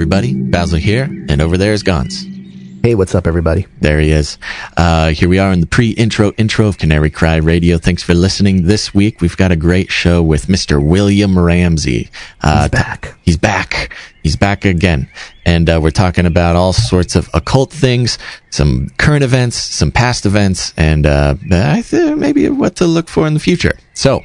everybody. Basil here, and over there is Gons. Hey, what's up, everybody? There he is. Uh, here we are in the pre-intro intro of Canary Cry Radio. Thanks for listening. This week we've got a great show with Mr. William Ramsey. Uh, he's back. He's back. He's back again. And uh, we're talking about all sorts of occult things, some current events, some past events, and uh, I think maybe what to look for in the future. So,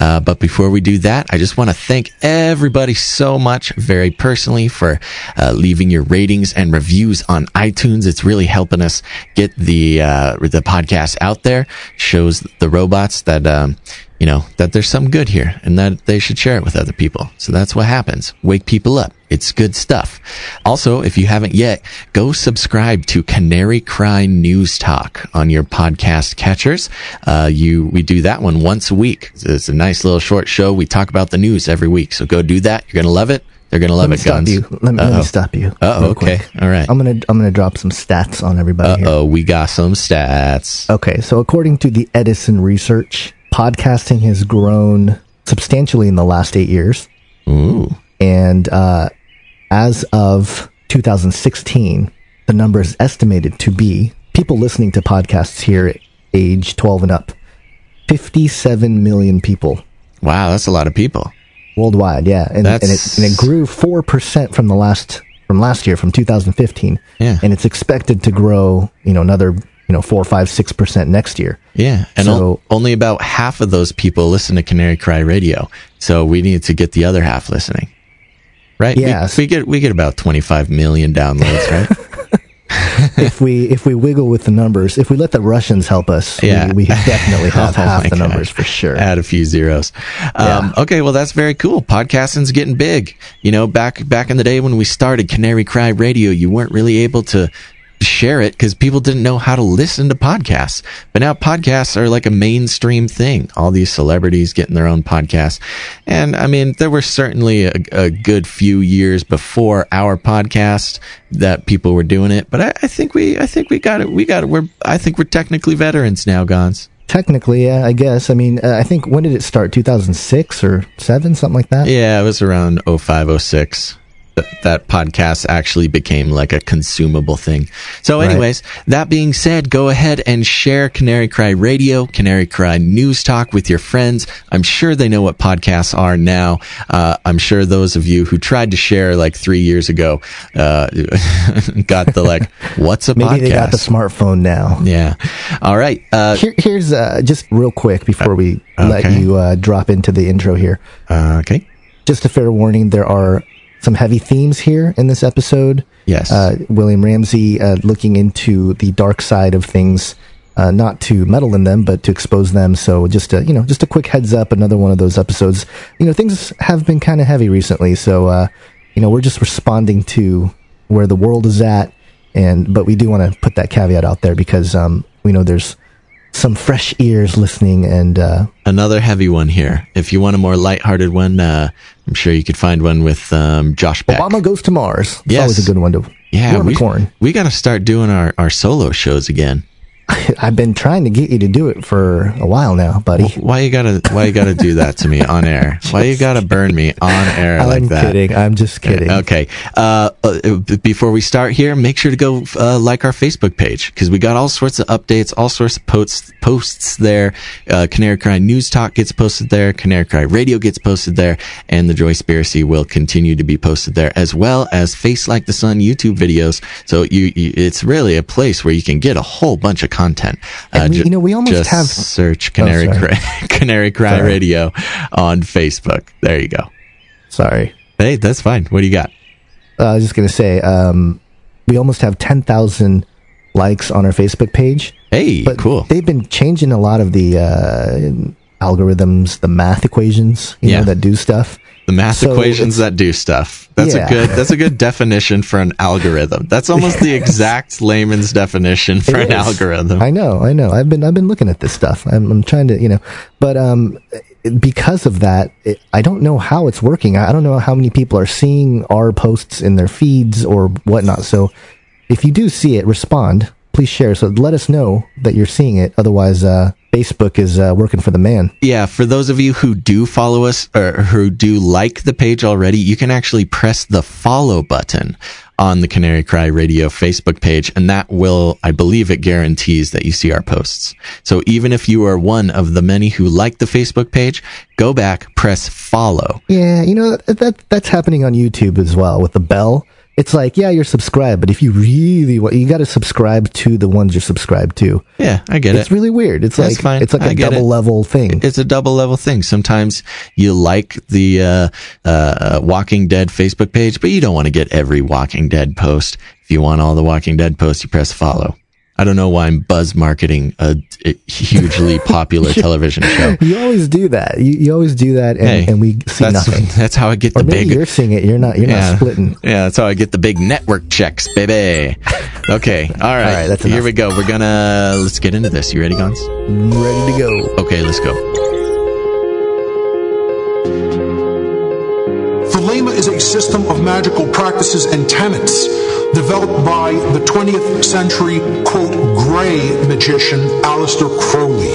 uh, but before we do that, I just want to thank everybody so much, very personally, for uh, leaving your ratings and reviews on iTunes. It's really helping us get the uh, the podcast out there. Shows the robots that um, you know, that there's some good here and that they should share it with other people. So that's what happens. Wake people up. It's good stuff. Also, if you haven't yet, go subscribe to Canary Cry News Talk on your podcast catchers. Uh, you, we do that one once a week. It's a nice little short show. We talk about the news every week. So go do that. You're going to love it. They're gonna love let it. Gons. You. Let, me, let me stop you. Oh, okay. Quick. All right. I'm gonna I'm gonna drop some stats on everybody. Oh, we got some stats. Okay, so according to the Edison research, podcasting has grown substantially in the last eight years. Ooh. And uh, as of 2016, the number is estimated to be people listening to podcasts here age 12 and up 57 million people. Wow, that's a lot of people. Worldwide, yeah. And, and, it, and it grew 4% from the last from last year, from 2015. Yeah. And it's expected to grow, you know, another you know four, five, six percent next year. Yeah, and so, o- only about half of those people listen to Canary Cry Radio. So we need to get the other half listening, right? Yeah, we, we get we get about twenty five million downloads, right? if we if we wiggle with the numbers, if we let the Russians help us, yeah. we, we definitely have oh half the numbers for sure. Add a few zeros. Um, yeah. Okay, well that's very cool. Podcasting's getting big. You know, back back in the day when we started Canary Cry Radio, you weren't really able to share it because people didn't know how to listen to podcasts. But now podcasts are like a mainstream thing. All these celebrities getting their own podcasts. And I mean, there were certainly a, a good few years before our podcast that people were doing it. But I, I think we, I think we got it. We got it. We're, I think we're technically veterans now, Gons. Technically, yeah, I guess. I mean, uh, I think when did it start? 2006 or 7, something like that? Yeah, it was around 05, 06 that podcast actually became like a consumable thing. So, anyways, right. that being said, go ahead and share Canary Cry Radio, Canary Cry News Talk with your friends. I'm sure they know what podcasts are now. Uh, I'm sure those of you who tried to share like three years ago uh, got the like, what's a Maybe podcast? they got the smartphone now. Yeah. All right. Uh, here, here's uh, just real quick before we okay. let you uh, drop into the intro here. Uh, okay. Just a fair warning: there are some heavy themes here in this episode. Yes. Uh, William Ramsey uh, looking into the dark side of things, uh, not to meddle in them, but to expose them. So just a, you know, just a quick heads up, another one of those episodes. You know, things have been kind of heavy recently. So, uh, you know, we're just responding to where the world is at. And, but we do want to put that caveat out there because, um, we know there's, some fresh ears listening and uh, another heavy one here. If you want a more lighthearted one, uh, I'm sure you could find one with um, Josh Beck. Obama goes to Mars. It's yes. always a good one to yeah. We, we got to start doing our, our solo shows again. I've been trying to get you to do it for a while now, buddy. Why you gotta Why you gotta do that to me on air? Why you gotta burn me on air I'm like that? I'm kidding. I'm just kidding. Okay. Uh, uh, before we start here, make sure to go uh, like our Facebook page because we got all sorts of updates, all sorts of posts posts there. Uh, Canary Cry News Talk gets posted there. Canary Cry Radio gets posted there, and the Joyspiracy will continue to be posted there as well as Face Like the Sun YouTube videos. So you, you it's really a place where you can get a whole bunch of content. Uh, we, you know, we almost just have search Canary oh, Cry, Canary Cry sorry. Radio on Facebook. There you go. Sorry. Hey, that's fine. What do you got? Uh, I was just going to say, um, we almost have 10,000 likes on our Facebook page. Hey, but cool. They've been changing a lot of the uh, algorithms, the math equations, you yeah. know, that do stuff the math so equations that do stuff. That's yeah. a good that's a good definition for an algorithm. That's almost yes. the exact layman's definition for it an is. algorithm. I know, I know. I've been I've been looking at this stuff. I'm, I'm trying to, you know, but um because of that, it, I don't know how it's working. I don't know how many people are seeing our posts in their feeds or whatnot. So if you do see it, respond. Please share. So let us know that you're seeing it. Otherwise, uh, Facebook is uh, working for the man. Yeah, for those of you who do follow us or who do like the page already, you can actually press the follow button on the Canary Cry Radio Facebook page, and that will, I believe, it guarantees that you see our posts. So even if you are one of the many who like the Facebook page, go back, press follow. Yeah, you know that, that that's happening on YouTube as well with the bell it's like, yeah, you're subscribed, but if you really want, you got to subscribe to the ones you're subscribed to. Yeah, I get it's it. It's really weird. It's That's like fine. it's like I a double it. level thing. It's a double level thing. Sometimes you like the uh, uh, Walking Dead Facebook page, but you don't want to get every Walking Dead post. If you want all the Walking Dead posts, you press follow. I don't know why I'm buzz marketing a, a hugely popular television show. You always do that. You, you always do that, and, Hey, and we see That's nothing. that's how I get Or the big. you're seeing it. You're not. You're yeah, not splitting. Yeah, that's how I get the big network checks, baby. Okay, all right. right, that's Here we go. We're gonna let's get into this. You ready, Gons? Ready to go. Okay, let's go. System of magical practices and tenets developed by the 20th century, quote, gray magician Aleister Crowley.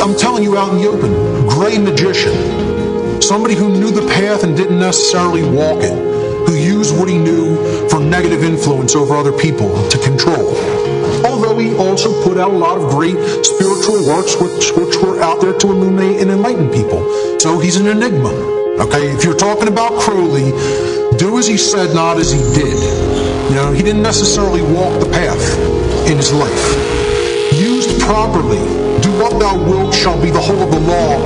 I'm telling you out in the open, gray magician. Somebody who knew the path and didn't necessarily walk it, who used what he knew for negative influence over other people to control. Although he also put out a lot of great spiritual works which, which were out there to illuminate and enlighten people. So he's an enigma. Okay, if you're talking about Crowley, do as he said, not as he did. You know, he didn't necessarily walk the path in his life. Used properly, do what thou wilt shall be the whole of the law,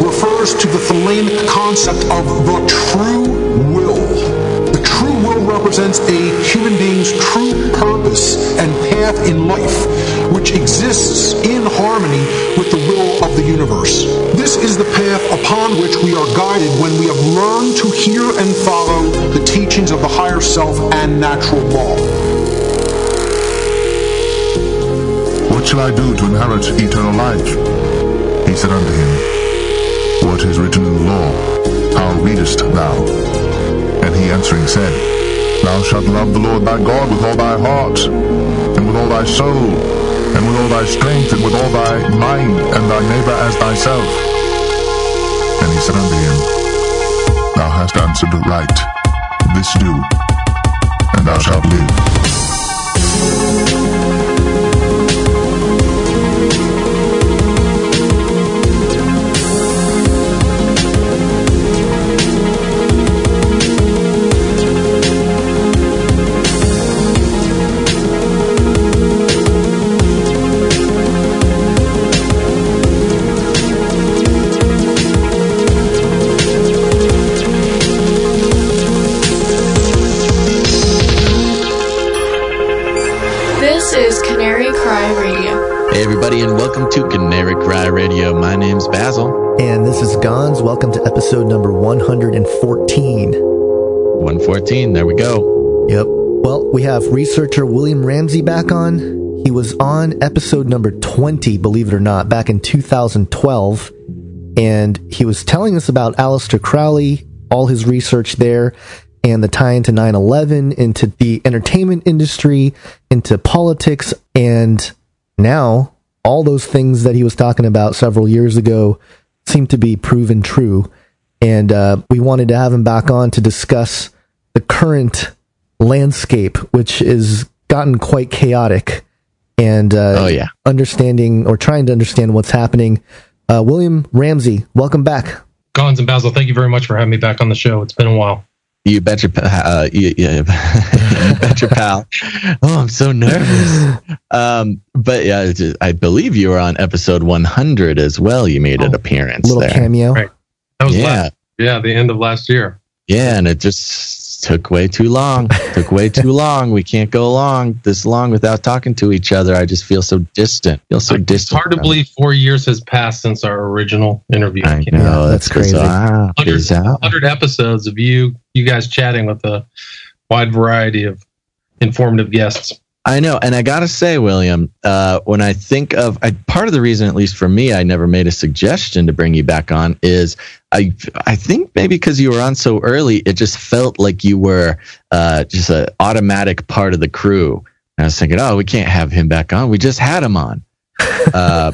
refers to the Thelemic concept of the true will. The true will represents a human being's true purpose and path in life, which exists in harmony with the will of the universe. This is the path upon which we are guided when we have learned to hear and follow the teachings of the higher self and natural law. What shall I do to inherit eternal life? He said unto him, What is written in the law? How readest thou? And he answering said, Thou shalt love the Lord thy God with all thy heart, and with all thy soul, and with all thy strength, and with all thy mind, and thy neighbor as thyself. And he said unto him, Thou hast answered right. This do, and thou shalt live. Welcome to Canary Cry Radio. My name's Basil. And this is Gons. Welcome to episode number 114. 114. There we go. Yep. Well, we have researcher William Ramsey back on. He was on episode number 20, believe it or not, back in 2012. And he was telling us about Aleister Crowley, all his research there, and the tie into 9 11, into the entertainment industry, into politics, and now all those things that he was talking about several years ago seem to be proven true. And uh, we wanted to have him back on to discuss the current landscape, which has gotten quite chaotic, and uh, Oh, yeah. understanding or trying to understand what's happening. Uh, William Ramsey, welcome back. Gons and Basil, thank you very much for having me back on the show. It's been a while. You bet your, uh, you, you, you bet your pal. Oh, I'm so nervous. Um, but yeah, just- I believe you were on episode 100 as well. You made an Oh, appearance Little there. cameo. Right. That was Yeah. last, yeah, the end of last year. Yeah, and it just took way too long. took way too long. We can't go along this long without talking to each other. I just feel so distant. Feel so distant. hard to believe four years has passed since our original interview. I know ah, out. Yeah, that's crazy. bizarre. 100, Bizarre. 100 episodes of you, you guys chatting with a wide variety of informative guests. I know, and I gotta say, William, uh, when I think of I, part of the reason, at least for me, I never made a suggestion to bring you back on is I I think maybe because you were on so early, it just felt like you were uh, just an automatic part of the crew. And I was thinking, oh, we can't have him back on. We just had him on. Uh,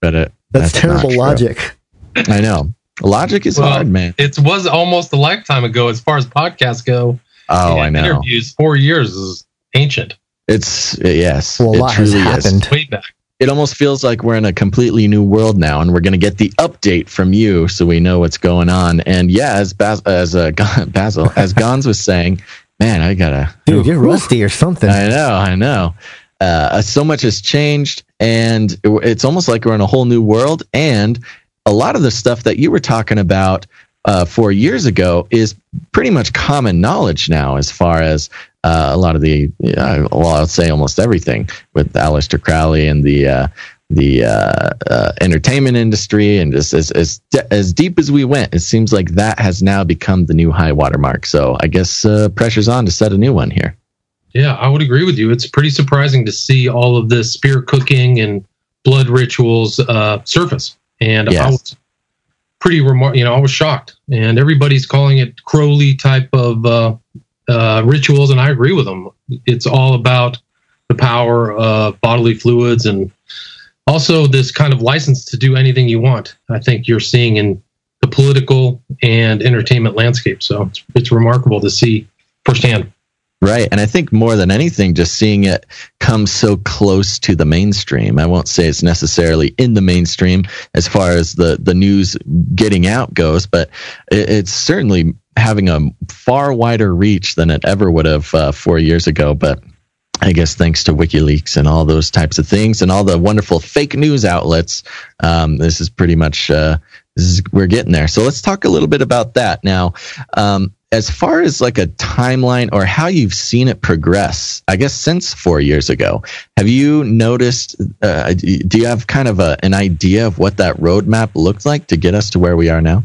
but it, That's, not terrible logic. I know. Logic is Well, hard, man. It was almost a lifetime ago as far as podcasts go. Oh, I know. Interviews four years is ancient, It's yes, Well, a it lot has truly is. way back. It almost feels like we're in a completely new world now, and we're going to get the update from you, so we know what's going on. And yeah, as Bas- as uh, Basil, as Gons was saying, man, I gotta Dude, you're rusty or something. I know, I know. Uh, so much has changed, and it- it's almost like we're in a whole new world. And a lot of the stuff that you were talking about uh, four years ago is pretty much common knowledge now, as far as uh, a lot of the, uh, well, I'll say almost everything with Aleister Crowley and the uh, the uh, uh, entertainment industry, and just as as de- as deep as we went, it seems like that has now become the new high watermark. So I guess uh, pressure's on to set a new one here. Yeah, I would agree with you. It's pretty surprising to see all of this spirit cooking and blood rituals uh, surface. And I was pretty remar- you know, I was shocked. And everybody's calling it Crowley type of uh, rituals, and I agree with them. It's all about the power of bodily fluids and also this kind of license to do anything you want. I think you're seeing in the political and entertainment landscape. So it's, it's remarkable to see firsthand. Right. And I think more than anything, just seeing it come so close to the mainstream. I won't say it's necessarily in the mainstream as far as the, the news getting out goes, but it, it's certainly having a far wider reach than it ever would have uh, four years ago. But I guess thanks to WikiLeaks and all those types of things and all the wonderful fake news outlets, um, this is pretty much uh, this is we're getting there. So let's talk a little bit about that now. Um, as far as like a timeline or how you've seen it progress, I guess since four years ago, have you noticed? Uh, do you have kind of a, an idea of what that roadmap looked like to get us to where we are now?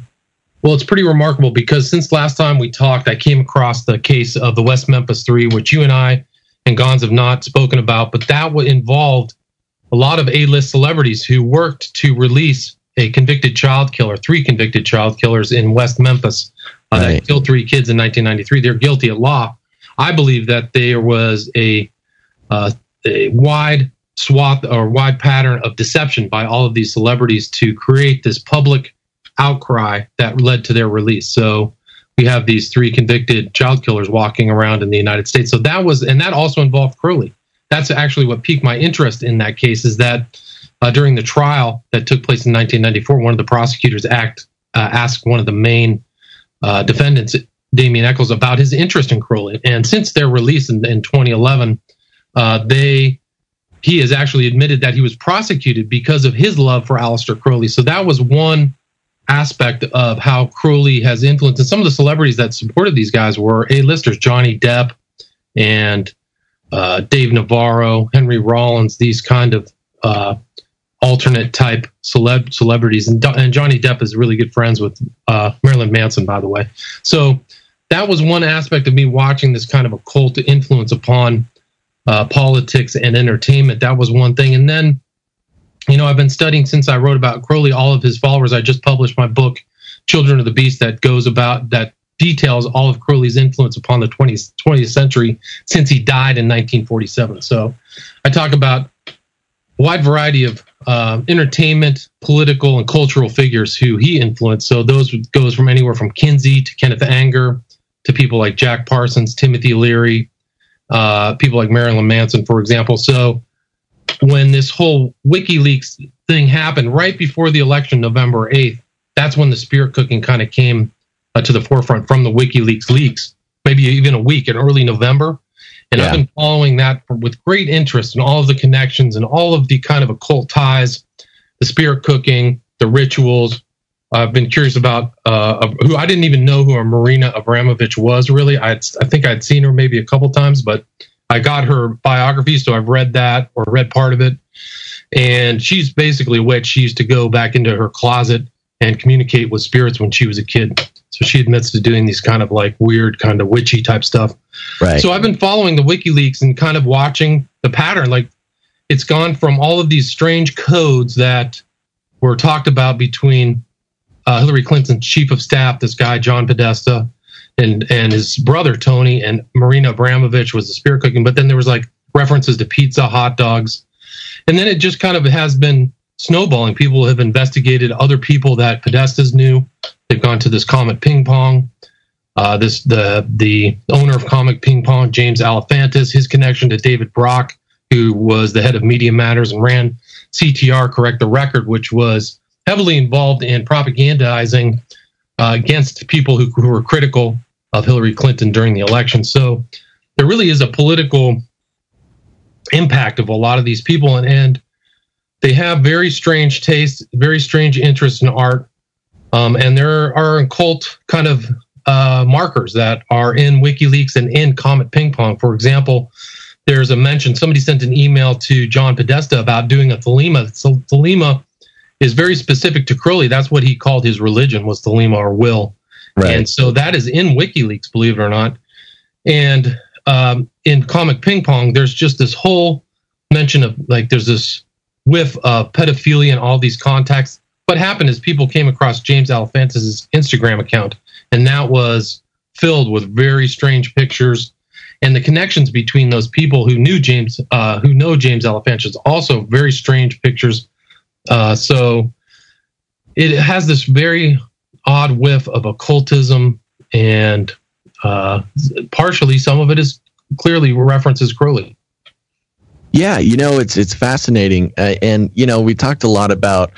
Well, it's pretty remarkable because since last time we talked, I came across the case of the West Memphis Three, which you and I and Gons have not spoken about, but that involved a lot of A-list celebrities who worked to release a convicted child killer, three convicted child killers in West Memphis uh, Right. that killed three kids in 1993. They're guilty of law. I believe that there was a uh, a wide swath or wide pattern of deception by all of these celebrities to create this public outcry that led to their release. So we have these three convicted child killers walking around in the United States. So that was, and that also involved Crowley. That's actually what piqued my interest in that case. Is that uh, during the trial that took place in 1994, one of the prosecutors act uh, asked one of the main uh, defendants, Damien Echols, about his interest in Crowley. And since their release in, in 2011, uh, they he has actually admitted that he was prosecuted because of his love for Aleister Crowley. So that was one aspect of how Crowley has influenced. And some of the celebrities that supported these guys were A-listers, Johnny Depp and uh, Dave Navarro, Henry Rollins, these kind of uh, alternate type celeb celebrities. And, and Johnny Depp is really good friends with uh, Marilyn Manson, by the way. So that was one aspect of me watching this kind of occult influence upon uh, politics and entertainment. That was one thing. And then, you know, I've been studying since I wrote about Crowley, all of his followers. I just published my book, Children of the Beast, that goes about, that details all of Crowley's influence upon the 20th, 20th century since he died in 1947. So I talk about a wide variety of uh, entertainment, political, and cultural figures who he influenced. So those goes from anywhere from Kinsey to Kenneth Anger to people like Jack Parsons, Timothy Leary, uh, people like Marilyn Manson, for example. So when this whole WikiLeaks thing happened right before the election, November 8th, that's when the spirit cooking kind of came uh, to the forefront from the WikiLeaks leaks, maybe even a week in early November. And I've been following that for, with great interest and all of the connections and all of the kind of occult ties, the spirit cooking, the rituals. I've been curious about uh, who I didn't even know who a Marina Abramovich was really. I I think I'd seen her maybe a couple times, but I got her biography, so I've read that or read part of it. And she's basically a witch. She used to go back into her closet and communicate with spirits when she was a kid. So she admits to doing these kind of like weird, kind of witchy type stuff. Right. So I've been following the WikiLeaks and kind of watching the pattern. Like it's gone from all of these strange codes that were talked about between uh, Hillary Clinton's chief of staff, this guy John Podesta, and and his brother Tony, and Marina Abramovich was the spirit cooking. But then there was like references to pizza, hot dogs, and then it just kind of has been snowballing. People have investigated other people that Podestas knew. They've gone to this Comet Ping Pong. Uh, this the the owner of Comet Ping Pong, James Alefantis, his connection to David Brock, who was the head of Media Matters and ran CTR Correct the Record, which was heavily involved in propagandizing uh, against people who, who were critical of Hillary Clinton during the election. So there really is a political impact of a lot of these people, and, and they have very strange tastes, very strange interests in art, um, and there are occult kind of uh, markers that are in WikiLeaks and in Comet Ping Pong. For example, there's a mention. Somebody sent an email to John Podesta about doing a Thelema. So Thelema is very specific to Crowley. That's what he called his religion was Thelema or will. Right. And so that is in WikiLeaks, believe it or not. And um, in Comet Ping Pong, there's just this whole mention of like there's this whiff of pedophilia and all these contacts. What happened is people came across James Alefantis' Instagram account, and that was filled with very strange pictures. And the connections between those people who knew James, uh, who know James Alefantis, also very strange pictures. Uh, so it has this very odd whiff of occultism and uh, partially some of it is clearly references Crowley. Yeah, you know it's it's fascinating, uh, and you know we talked a lot about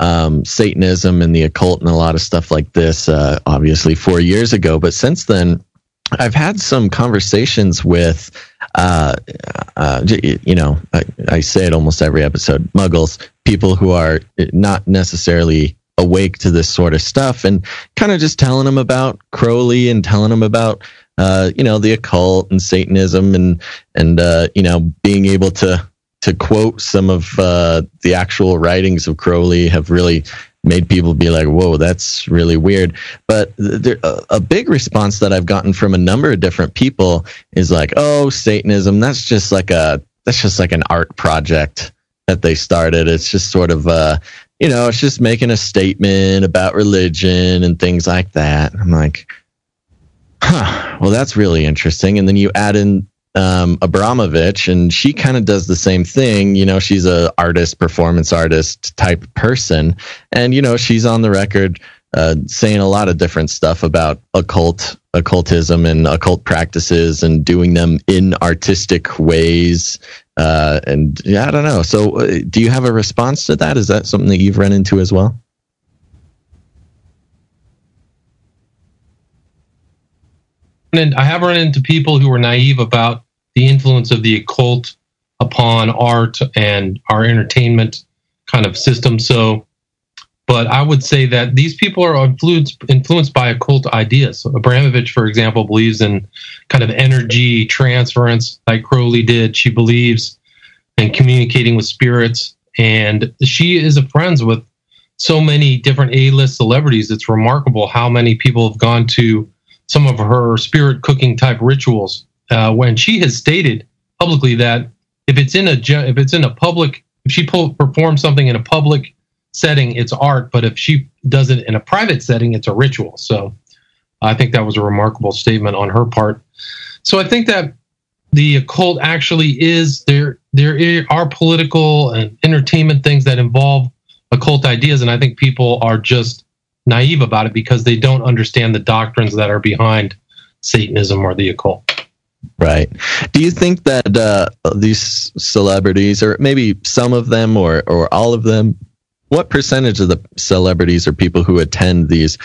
um, Satanism and the occult and a lot of stuff like this. Uh, obviously, four years ago, but since then, I've had some conversations with, uh, uh, you know, I, I, say it almost every episode, muggles, people who are not necessarily awake to this sort of stuff and kind of just telling them about Crowley and telling them about uh, you know the occult and Satanism and and uh, you know being able to to quote some of uh, the actual writings of Crowley have really made people be like, "Whoa, that's really weird." But there, a, a big response that I've gotten from a number of different people is like, "Oh, Satanism, that's just like a that's just like an art project." That they started. It's just sort of uh, you know, it's just making a statement about religion and things like that. I'm like, huh, well, that's really interesting. And then you add in um, Abramovich, and she kind of does the same thing. You know, she's a artist, performance artist type person, and you know, she's on the record uh, saying a lot of different stuff about occult, occultism, and occult practices, and doing them in artistic ways. Uh, and yeah, I don't know. So, uh, do you have a response to that? Is that something that you've run into as well? And I have run into people who are naive about the influence of the occult upon art and our entertainment kind of system. So, but I would say that these people are influenced influenced by occult ideas. So Abramovich, for example, believes in kind of energy transference, like Crowley did. She believes in communicating with spirits, and she is a friends with so many different A-list celebrities. It's remarkable how many people have gone to some of her spirit cooking type rituals. Uh, when she has stated publicly that if it's in a if it's in a public if she performs something in a public setting, it's art. But if she does it in a private setting, it's a ritual. So I think that was a remarkable statement on her part. So I think that the occult actually is there. There are political and entertainment things that involve occult ideas, and I think people are just naive about it because they don't understand the doctrines that are behind Satanism or the occult. Right. Do you think that uh, these celebrities, or maybe some of them, or or all of them, what percentage of the celebrities or people who attend these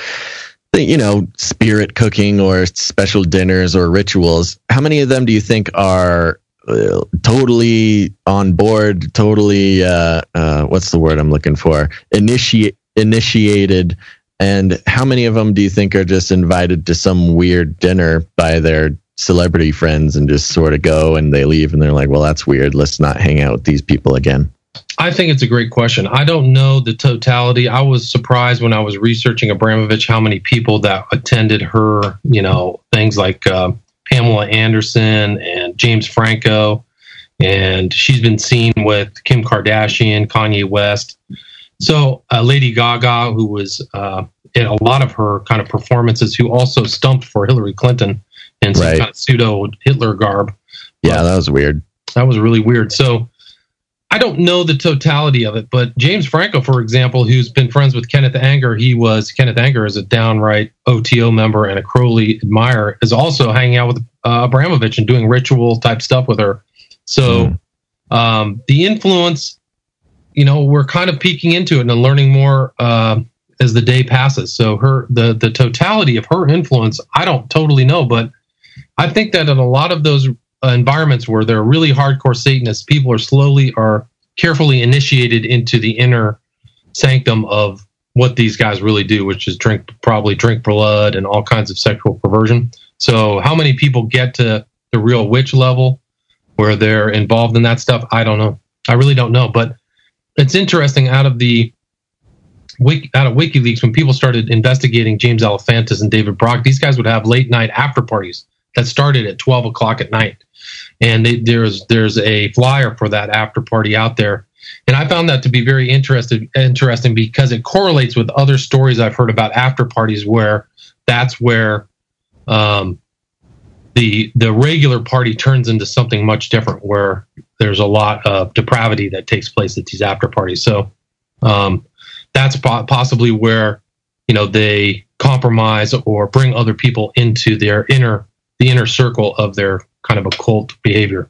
you know spirit cooking or special dinners or rituals how many of them do you think are uh, totally on board totally uh, uh, what's the word i'm looking for? Initiate initiated? And how many of them do you think are just invited to some weird dinner by their celebrity friends and just sort of go and they leave and they're like well that's weird. Let's not hang out with these people again I think it's a great question. I don't know the totality. I was surprised when I was researching Abramovich how many people that attended her, you know, things like uh, Pamela Anderson and James Franco. And she's been seen with Kim Kardashian, Kanye West. So uh, Lady Gaga, who was uh, in a lot of her kind of performances, who also stumped for Hillary Clinton in some right. kind of pseudo Hitler garb. Yeah, that was weird. That was really weird. So I don't know the totality of it, but James Franco, for example, who's been friends with Kenneth Anger, he was Kenneth Anger is a downright OTO member and a Crowley admirer, is also hanging out with uh, Abramovich and doing ritual type stuff with her. So mm. um, the influence, you know, we're kind of peeking into it and learning more uh, as the day passes. So her the the totality of her influence, I don't totally know, but I think that in a lot of those Uh, environments where they're really hardcore Satanists, people are slowly or carefully initiated into the inner sanctum of what these guys really do, which is drink probably drink blood and all kinds of sexual perversion. So how many people get to the real witch level where they're involved in that stuff? I don't know. I really don't know. But it's interesting out of the out of WikiLeaks when people started investigating James Alefantis and David Brock, these guys would have late night after parties that started at 12 o'clock at night. And there's there's a flyer for that after party out there. And I found that to be very interesting interesting because it correlates with other stories I've heard about after parties where that's where um, the the regular party turns into something much different where there's a lot of depravity that takes place at these after parties. So um, that's po- possibly where you know they compromise or bring other people into their inner the inner circle of their kind of occult behavior.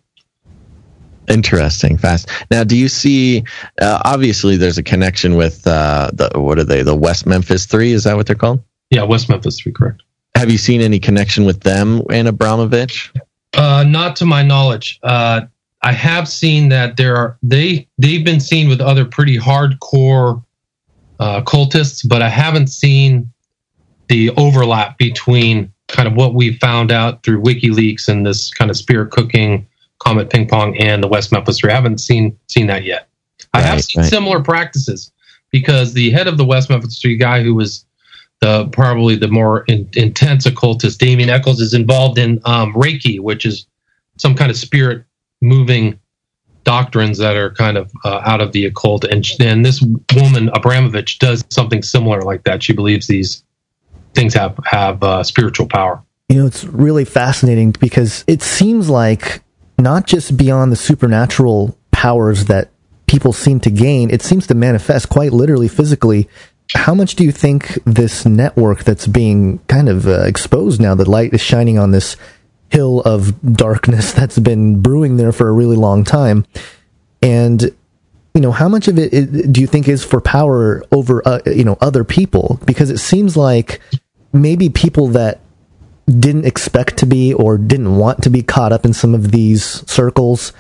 Interesting, fast. Now, do you see? Uh, obviously, there's a connection with uh, the what are they? The West Memphis Three? Is that what they're called? Yeah, West Memphis Three, correct. Have you seen any connection with them and Abramovich? Uh, not to my knowledge. Uh, I have seen that there are they they've been seen with other pretty hardcore uh, cultists, but I haven't seen the overlap between kind of what we found out through WikiLeaks and this kind of spirit cooking, Comet Ping Pong, and the West Memphis Three. I haven't seen seen that yet. I have seen right. similar practices because the head of the West Memphis Three guy, who was the probably the more in, intense occultist, Damien Echols, is involved in um, Reiki, which is some kind of spirit moving doctrines that are kind of uh, out of the occult. And, and this woman Abramovich does something similar like that. She believes these things have have uh, spiritual power. You know, it's really fascinating because it seems like not just beyond the supernatural powers that people seem to gain, it seems to manifest quite literally physically. How much do you think this network that's being kind of uh, exposed now, the light is shining on this hill of darkness that's been brewing there for a really long time? And you know, how much of it do you think is for power over, uh, you know, other people? Because it seems like maybe people that didn't expect to be or didn't want to be caught up in some of these circles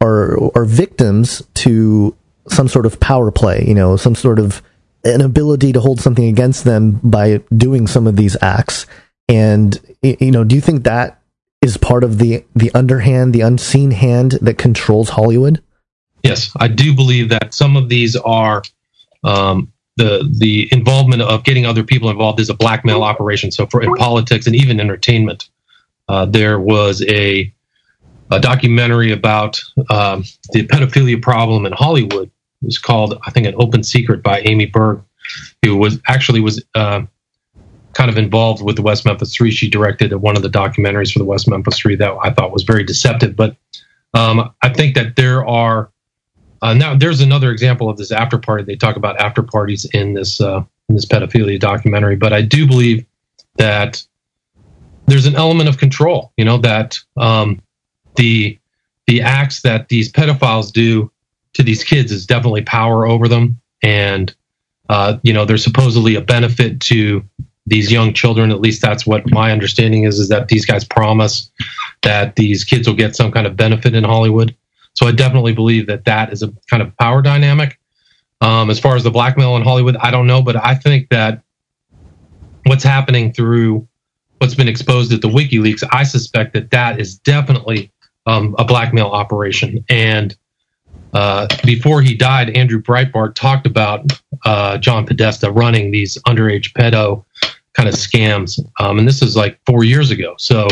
are are victims to some sort of power play, you know, some sort of an ability to hold something against them by doing some of these acts. And you know, do you think that is part of the the underhand, the unseen hand that controls Hollywood? Yes, I do believe that some of these are um, the the involvement of getting other people involved is a blackmail operation. So for in politics and even entertainment, uh, there was a a documentary about um, the pedophilia problem in Hollywood. It was called, I think, an open secret by Amy Berg, who was actually was uh, kind of involved with the West Memphis Three. She directed one of the documentaries for the West Memphis Three that I thought was very deceptive. But um, I think that there are uh, now, there's another example of this after party. They talk about after parties in this uh, in this pedophilia documentary, but I do believe that there's an element of control. You know that um, the the acts that these pedophiles do to these kids is definitely power over them, and uh, you know there's supposedly a benefit to these young children. At least that's what my understanding is. Is that these guys promise that these kids will get some kind of benefit in Hollywood. So I definitely believe that that is a kind of power dynamic. Um, as far as the blackmail in Hollywood, I don't know, but I think that what's happening through what's been exposed at the WikiLeaks, I suspect that that is definitely um, a blackmail operation. And uh, before he died, Andrew Breitbart talked about uh, John Podesta running these underage pedo kind of scams. Um, and this is like four years ago. So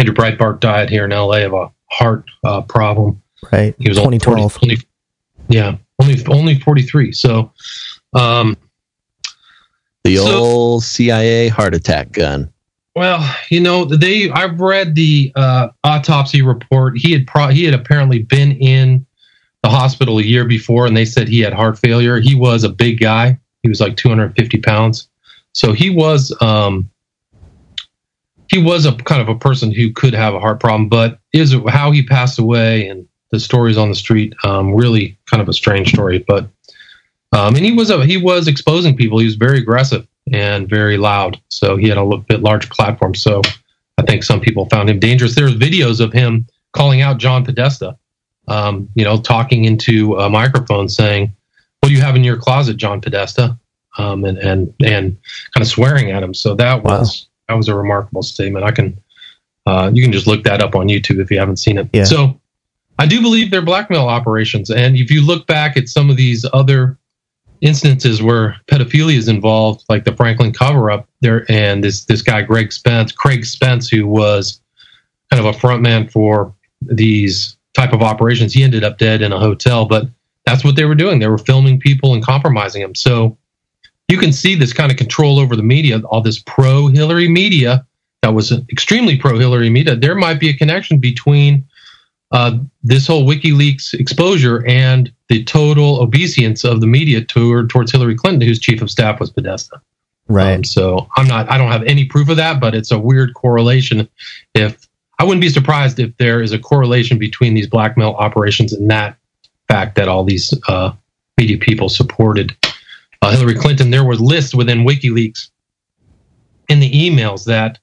Andrew Breitbart died here in LA of a heart uh, problem right? He was 2012. 40, only, yeah, only only 43. So, um, the so, old CIA heart attack gun. Well, you know, they I've read the uh, autopsy report. He had pro, he had apparently been in the hospital a year before, and they said he had heart failure. He was a big guy. He was like 250 pounds, so he was um, he was a kind of a person who could have a heart problem. But is how he passed away and the stories on the street um, really kind of a strange story. But um, and he was a, he was exposing people. He was very aggressive and very loud. So he had a little bit large platform. So I think some people found him dangerous. There's videos of him calling out John Podesta um, you know, talking into a microphone saying, "What do you have in your closet, John Podesta?" Um, and and and kind of swearing at him. So that was wow. that was a remarkable statement. I can uh, you can just look that up on YouTube if you haven't seen it. Yeah. So I do believe they're blackmail operations, and if you look back at some of these other instances where pedophilia is involved, like the Franklin cover-up, there and this this guy Greg Spence, Craig Spence, who was kind of a frontman for these type of operations. He ended up dead in a hotel, but that's what they were doing. They were filming people and compromising them. So you can see this kind of control over the media, all this pro Hillary media that was extremely pro Hillary media. There might be a connection between uh, this whole WikiLeaks exposure and the total obeisance of the media toward, towards Hillary Clinton, whose chief of staff was Podesta. Right. Um, so I'm not, I don't have any proof of that, but it's a weird correlation if I wouldn't be surprised if there is a correlation between these blackmail operations and that fact that all these uh, media people supported uh, Hillary Clinton. There was lists within WikiLeaks in the emails that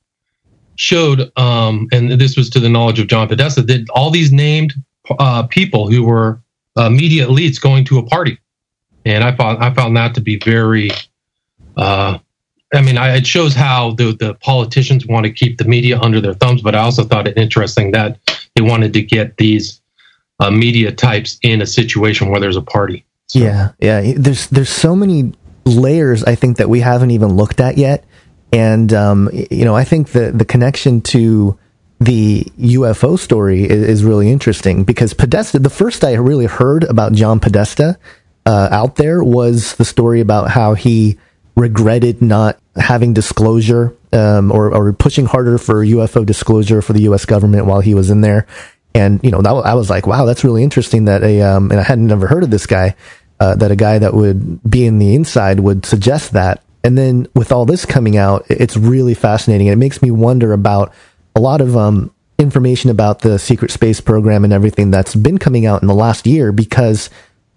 showed, um, and this was to the knowledge of John Podesta, that all these named uh, people who were uh, media elites going to a party, and I found I found that to be very uh, I mean, I, it shows how the, the politicians want to keep the media under their thumbs, but I also thought it interesting that they wanted to get these uh, media types in a situation where there's a party. So. Yeah, yeah. There's there's so many layers I think that we haven't even looked at yet, and um, you know, I think the the connection to the UFO story is, is, really interesting because Podesta. The first I really heard about John Podesta uh, out there was the story about how he regretted not having disclosure um, or, or pushing harder for UFO disclosure for the U.S. government while he was in there. And you know, that, I was like, wow, that's really interesting. That a um, and I hadn't never heard of this guy. Uh, that a guy that would be in the inside would suggest that. And then with all this coming out, it's really fascinating. And it makes me wonder about a lot of um, information about the secret space program and everything that's been coming out in the last year because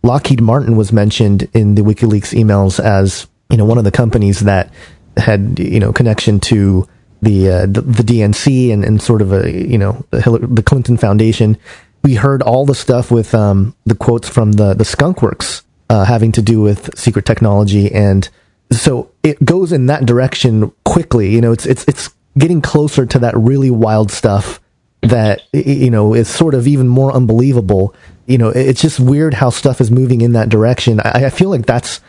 Lockheed Martin was mentioned in the WikiLeaks emails as you know, one of the companies that had, you know, connection to the, uh, the, the, DNC and, and sort of a, you know, the, Hillary, the Clinton Foundation. We heard all the stuff with, um, the quotes from the, the Skunk Works, uh, having to do with secret technology. And so it goes in that direction quickly. You know, it's, it's, it's getting closer to that really wild stuff that, you know, is sort of even more unbelievable. You know, it's just weird how stuff is moving in that direction. I, I feel like that's,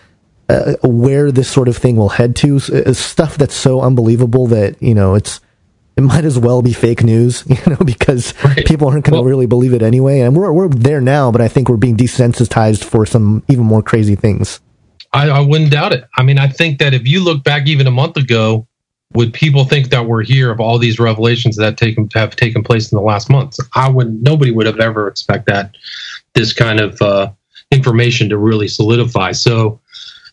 uh, where this sort of thing will head to. Uh, stuff that's so unbelievable that you know it's it might as well be fake news, you know, because right. people aren't going to well, really believe it anyway. And we're we're there now, but I think we're being desensitized for some even more crazy things. I, I wouldn't doubt it. I mean, I think that if you look back even a month ago, would people think that we're here of all these revelations that taken have taken place in the last months? I would. Nobody would have ever expect that this kind of uh, information to really solidify. So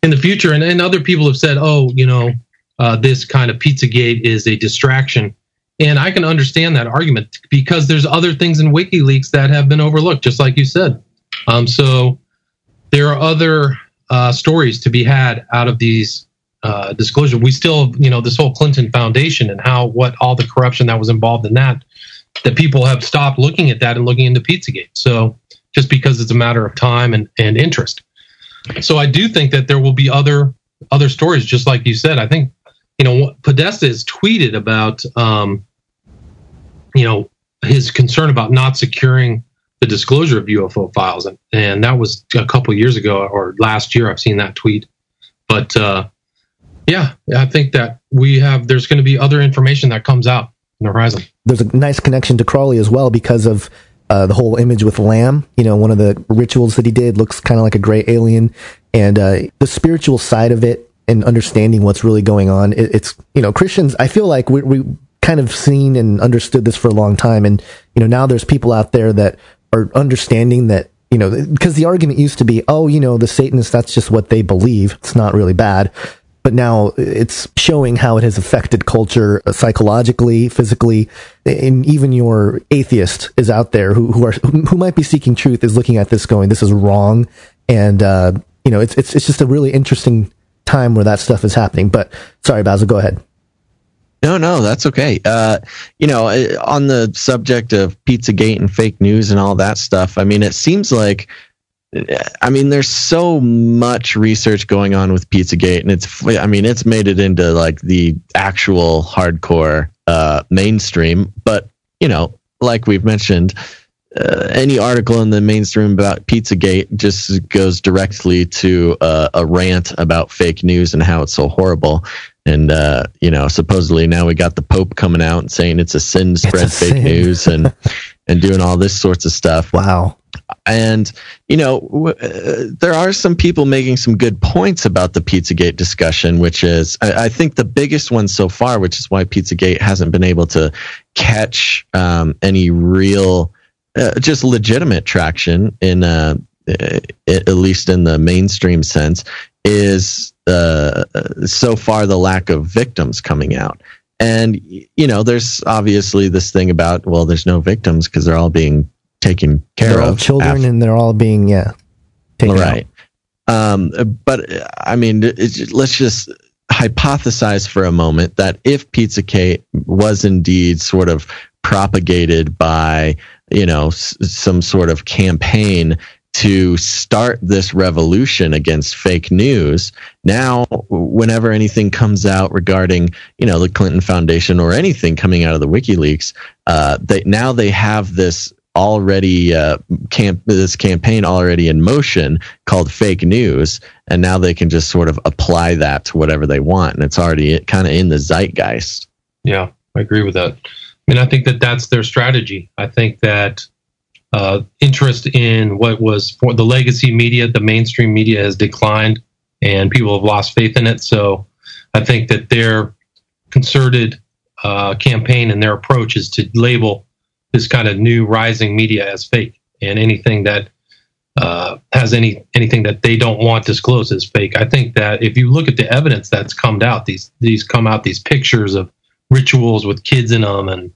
in the future. And, and other people have said, oh, you know, uh, this kind of Pizzagate is a distraction. And I can understand that argument because there's other things in WikiLeaks that have been overlooked, just like you said. Um, so there are other uh, stories to be had out of these uh, disclosure. We still, you know, this whole Clinton Foundation and how what all the corruption that was involved in that, that people have stopped looking at that and looking into Pizzagate. So just because it's a matter of time and, and interest. So I do think that there will be other other stories, just like you said. I think you know Podesta has tweeted about um, you know his concern about not securing the disclosure of UFO files, and, and that was a couple years ago or last year. I've seen that tweet, but uh, yeah, I think that we have. There's going to be other information that comes out in the horizon. There's a nice connection to Crowley as well because of uh, the whole image with Lam. You know, one of the rituals that he did looks kind of like a gray alien, and uh, the spiritual side of it and understanding what's really going on. It, it's you know Christians. I feel like we we kind of seen and understood this for a long time, and you know now there's people out there that are understanding that you know, because the argument used to be, oh, you know, the Satanists, that's just what they believe. It's not really bad. But now it's showing how it has affected culture uh, psychologically, physically, and even your atheist is out there who, who are who might be seeking truth is looking at this going, this is wrong, and uh, you know, it's it's it's just a really interesting time where that stuff is happening. But sorry, Basil, go ahead. No, no, that's okay. Uh, you know, uh, on the subject of Pizzagate and fake news and all that stuff, I mean, it seems like, I mean, there's so much research going on with Pizzagate, and it's, I mean, it's made it into like the actual hardcore uh, mainstream. But you know, like we've mentioned, uh, any article in the mainstream about Pizzagate just goes directly to uh, a rant about fake news and how it's so horrible. And uh, you know, supposedly now we got the Pope coming out and saying it's a sin to spread fake sin. news and and doing all this sorts of stuff. Wow. And you know, w- uh, there are some people making some good points about the Pizzagate discussion, which is I, I, think the biggest one so far, which is why Pizzagate hasn't been able to catch um, any real, uh, just legitimate traction in. Uh, at least in the mainstream sense, is uh, so far the lack of victims coming out. And, you know, there's obviously this thing about, well, there's no victims because they're all being taken care they're of. All children after. and they're all being, yeah, taken right. Um, but I mean, let's just hypothesize for a moment that if Pizzagate was indeed sort of propagated by, you know, s- some sort of campaign to start this revolution against fake news. Now, whenever anything comes out regarding, you know, the Clinton Foundation or anything coming out of the WikiLeaks, uh, they now they have this already uh, camp this campaign already in motion called fake news, and now they can just sort of apply that to whatever they want, and it's already kind of in the zeitgeist. Yeah, I agree with that. I mean, I think that that's their strategy. I think that uh, interest in what was for the legacy media, the mainstream media has declined, and people have lost faith in it. So I think that their concerted uh, campaign and their approach is to label this kind of new rising media as fake, and anything that uh, has any anything that they don't want disclosed as fake. I think that if you look at the evidence that's come out, these these come out these pictures of rituals with kids in them and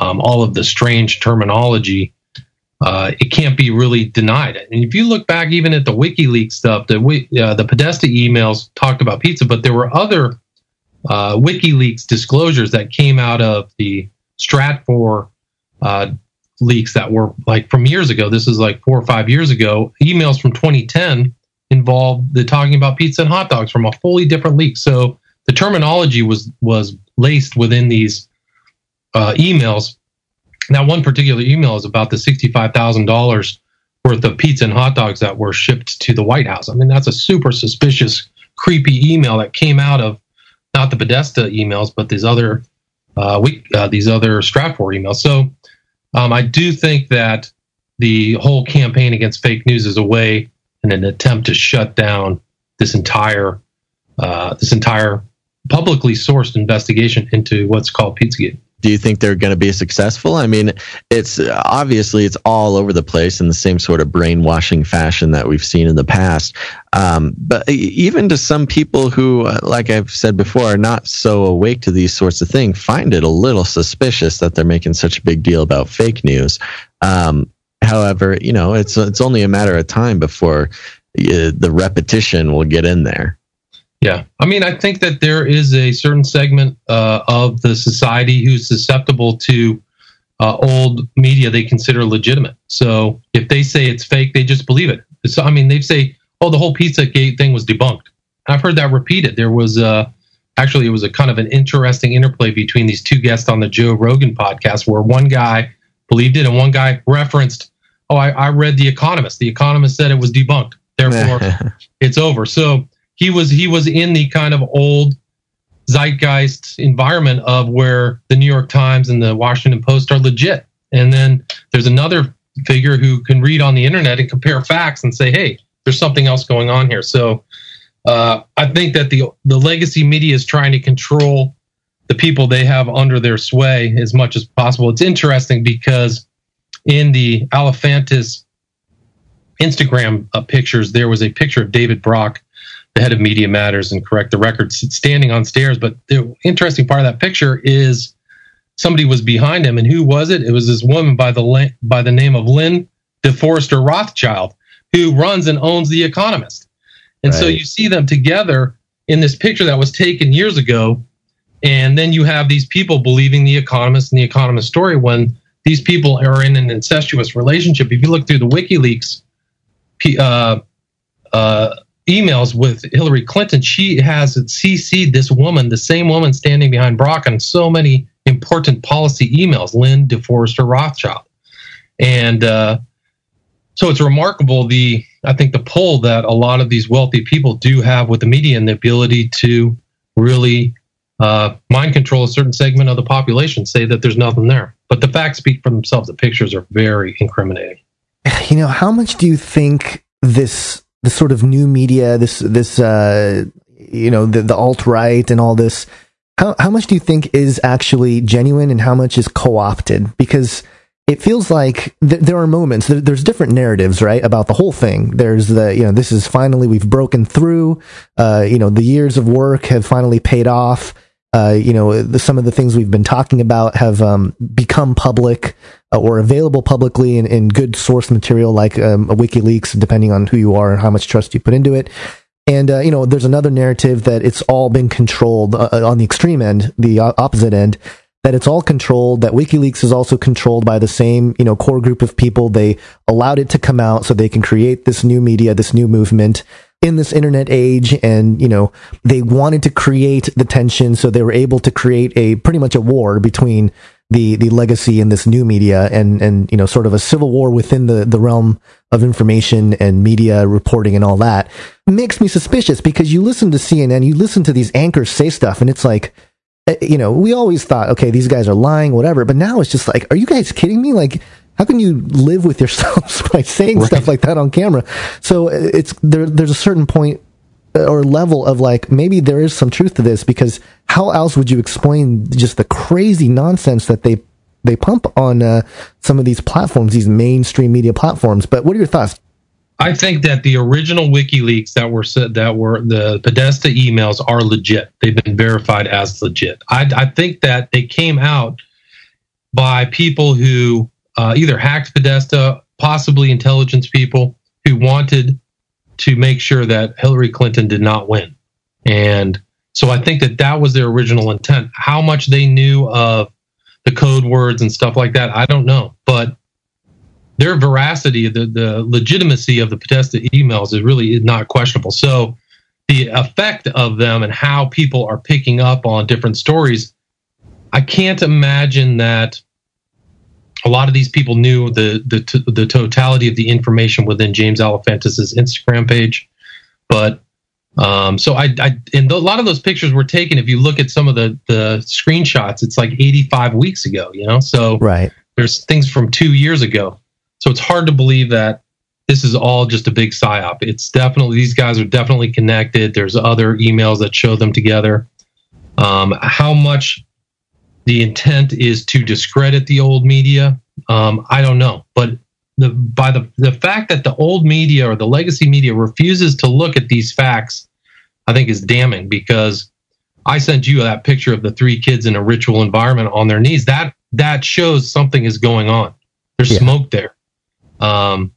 um, all of the strange terminology uh, it can't be really denied. And if you look back even at the WikiLeaks stuff, the uh, the Podesta emails talked about pizza, but there were other uh, WikiLeaks disclosures that came out of the Stratfor uh, leaks that were like from years ago. This is like four or five years ago. Emails from 2010 involved the talking about pizza and hot dogs from a fully different leak. So the terminology was was laced within these uh, emails now, one particular email is about the $65,000 worth of pizza and hot dogs that were shipped to the White House. I mean, that's a super suspicious, creepy email that came out of not the Podesta emails, but these other uh, we, uh, these other Stratfor emails. So um, I do think that the whole campaign against fake news is a way and an attempt to shut down this entire uh, this entire publicly sourced investigation into what's called Pizzagate do you think they're going to be successful? I mean, it's obviously it's all over the place in the same sort of brainwashing fashion that we've seen in the past. Um, but even to some people who, uh, like I've said before, are not so awake to these sorts of things, find it a little suspicious that they're making such a big deal about fake news. Um, however, you know, it's it's only a matter of time before uh, the repetition will get in there. Yeah, I mean, I think that there is a certain segment uh, of the society who's susceptible to uh, old media they consider legitimate. So if they say it's fake, they just believe it. So I mean, they say, "Oh, the whole Pizzagate thing was debunked." I've heard that repeated. There was uh, actually it was a kind of an interesting interplay between these two guests on the Joe Rogan podcast, where one guy believed it and one guy referenced, "Oh, I, I read The Economist. The Economist said it was debunked. Therefore, it's over." So he was he was in the kind of old zeitgeist environment of where the New York Times and the Washington Post are legit. And then there's another figure who can read on the internet and compare facts and say, hey, there's something else going on here. So uh, I think that the the legacy media is trying to control the people they have under their sway as much as possible. It's interesting because in the Alefantis Instagram uh, pictures, there was a picture of David Brock, the head of Media Matters and Correct the Record, standing on stairs. But the interesting part of that picture is somebody was behind him, and who was it? It was this woman by the by the name of Lynn DeForester Rothschild, who runs and owns The Economist. And right. so you see them together in this picture that was taken years ago. And then you have these people believing The Economist and The Economist story when these people are in an incestuous relationship. If you look through the WikiLeaks uh, uh, emails with Hillary Clinton, she has CC'd this woman, the same woman standing behind Brock, on so many important policy emails, Lynn DeForester Rothschild. And uh, so it's remarkable the I think the pull that a lot of these wealthy people do have with the media and the ability to really uh, mind control a certain segment of the population, say that there's nothing there. But the facts speak for themselves. The pictures are very incriminating. You know, how much do you think this this sort of new media, this this uh, you know the, the alt right and all this, how how much do you think is actually genuine and how much is co opted? Because it feels like th- there are moments th- there's different narratives right about the whole thing. There's the you know this is finally we've broken through uh, you know the years of work have finally paid off. Uh, you know the, some of the things we've been talking about have um, become public or available publicly in, in good source material like um, wikileaks depending on who you are and how much trust you put into it and uh, you know there's another narrative that it's all been controlled uh, on the extreme end the opposite end that it's all controlled, that WikiLeaks is also controlled by the same, you know, core group of people. They allowed it to come out so they can create this new media, this new movement in this internet age. And, you know, they wanted to create the tension. So they were able to create a pretty much a war between the, the legacy in this new media and, and, you know, sort of a civil war within the, the realm of information and media reporting and all that makes me suspicious because you listen to CNN, you listen to these anchors say stuff and it's like, uh, you know, we always thought, okay, these guys are lying, whatever. But now it's just like, are you guys kidding me? Like, how can you live with yourselves by saying right. stuff like that on camera? So uh, it's there. There's a certain point or level of like maybe there is some truth to this because how else would you explain just the crazy nonsense that they they pump on uh, some of these platforms, these mainstream media platforms? But what are your thoughts? I think that the original WikiLeaks that were said that were the Podesta emails are legit. They've been verified as legit. I, I think that they came out by people who uh, either hacked Podesta, possibly intelligence people who wanted to make sure that Hillary Clinton did not win. And so I think that that was their original intent. How much they knew of the code words and stuff like that, I don't know. But their veracity, the, the legitimacy of the Podesta emails is really not questionable. So the effect of them and how people are picking up on different stories, I can't imagine that a lot of these people knew the the, the totality of the information within James Alefantis's Instagram page, but um, so I, I and a lot of those pictures were taken. If you look at some of the the screenshots, it's like 85 weeks ago. You know, so right there's things from two years ago. So it's hard to believe that this is all just a big psyop. It's definitely these guys are definitely connected. There's other emails that show them together. Um, how much the intent is to discredit the old media, um, I don't know. But the, by the the fact that the old media or the legacy media refuses to look at these facts, I think is damning because I sent you that picture of the three kids in a ritual environment on their knees. That that shows something is going on. There's yeah. smoke there. Um,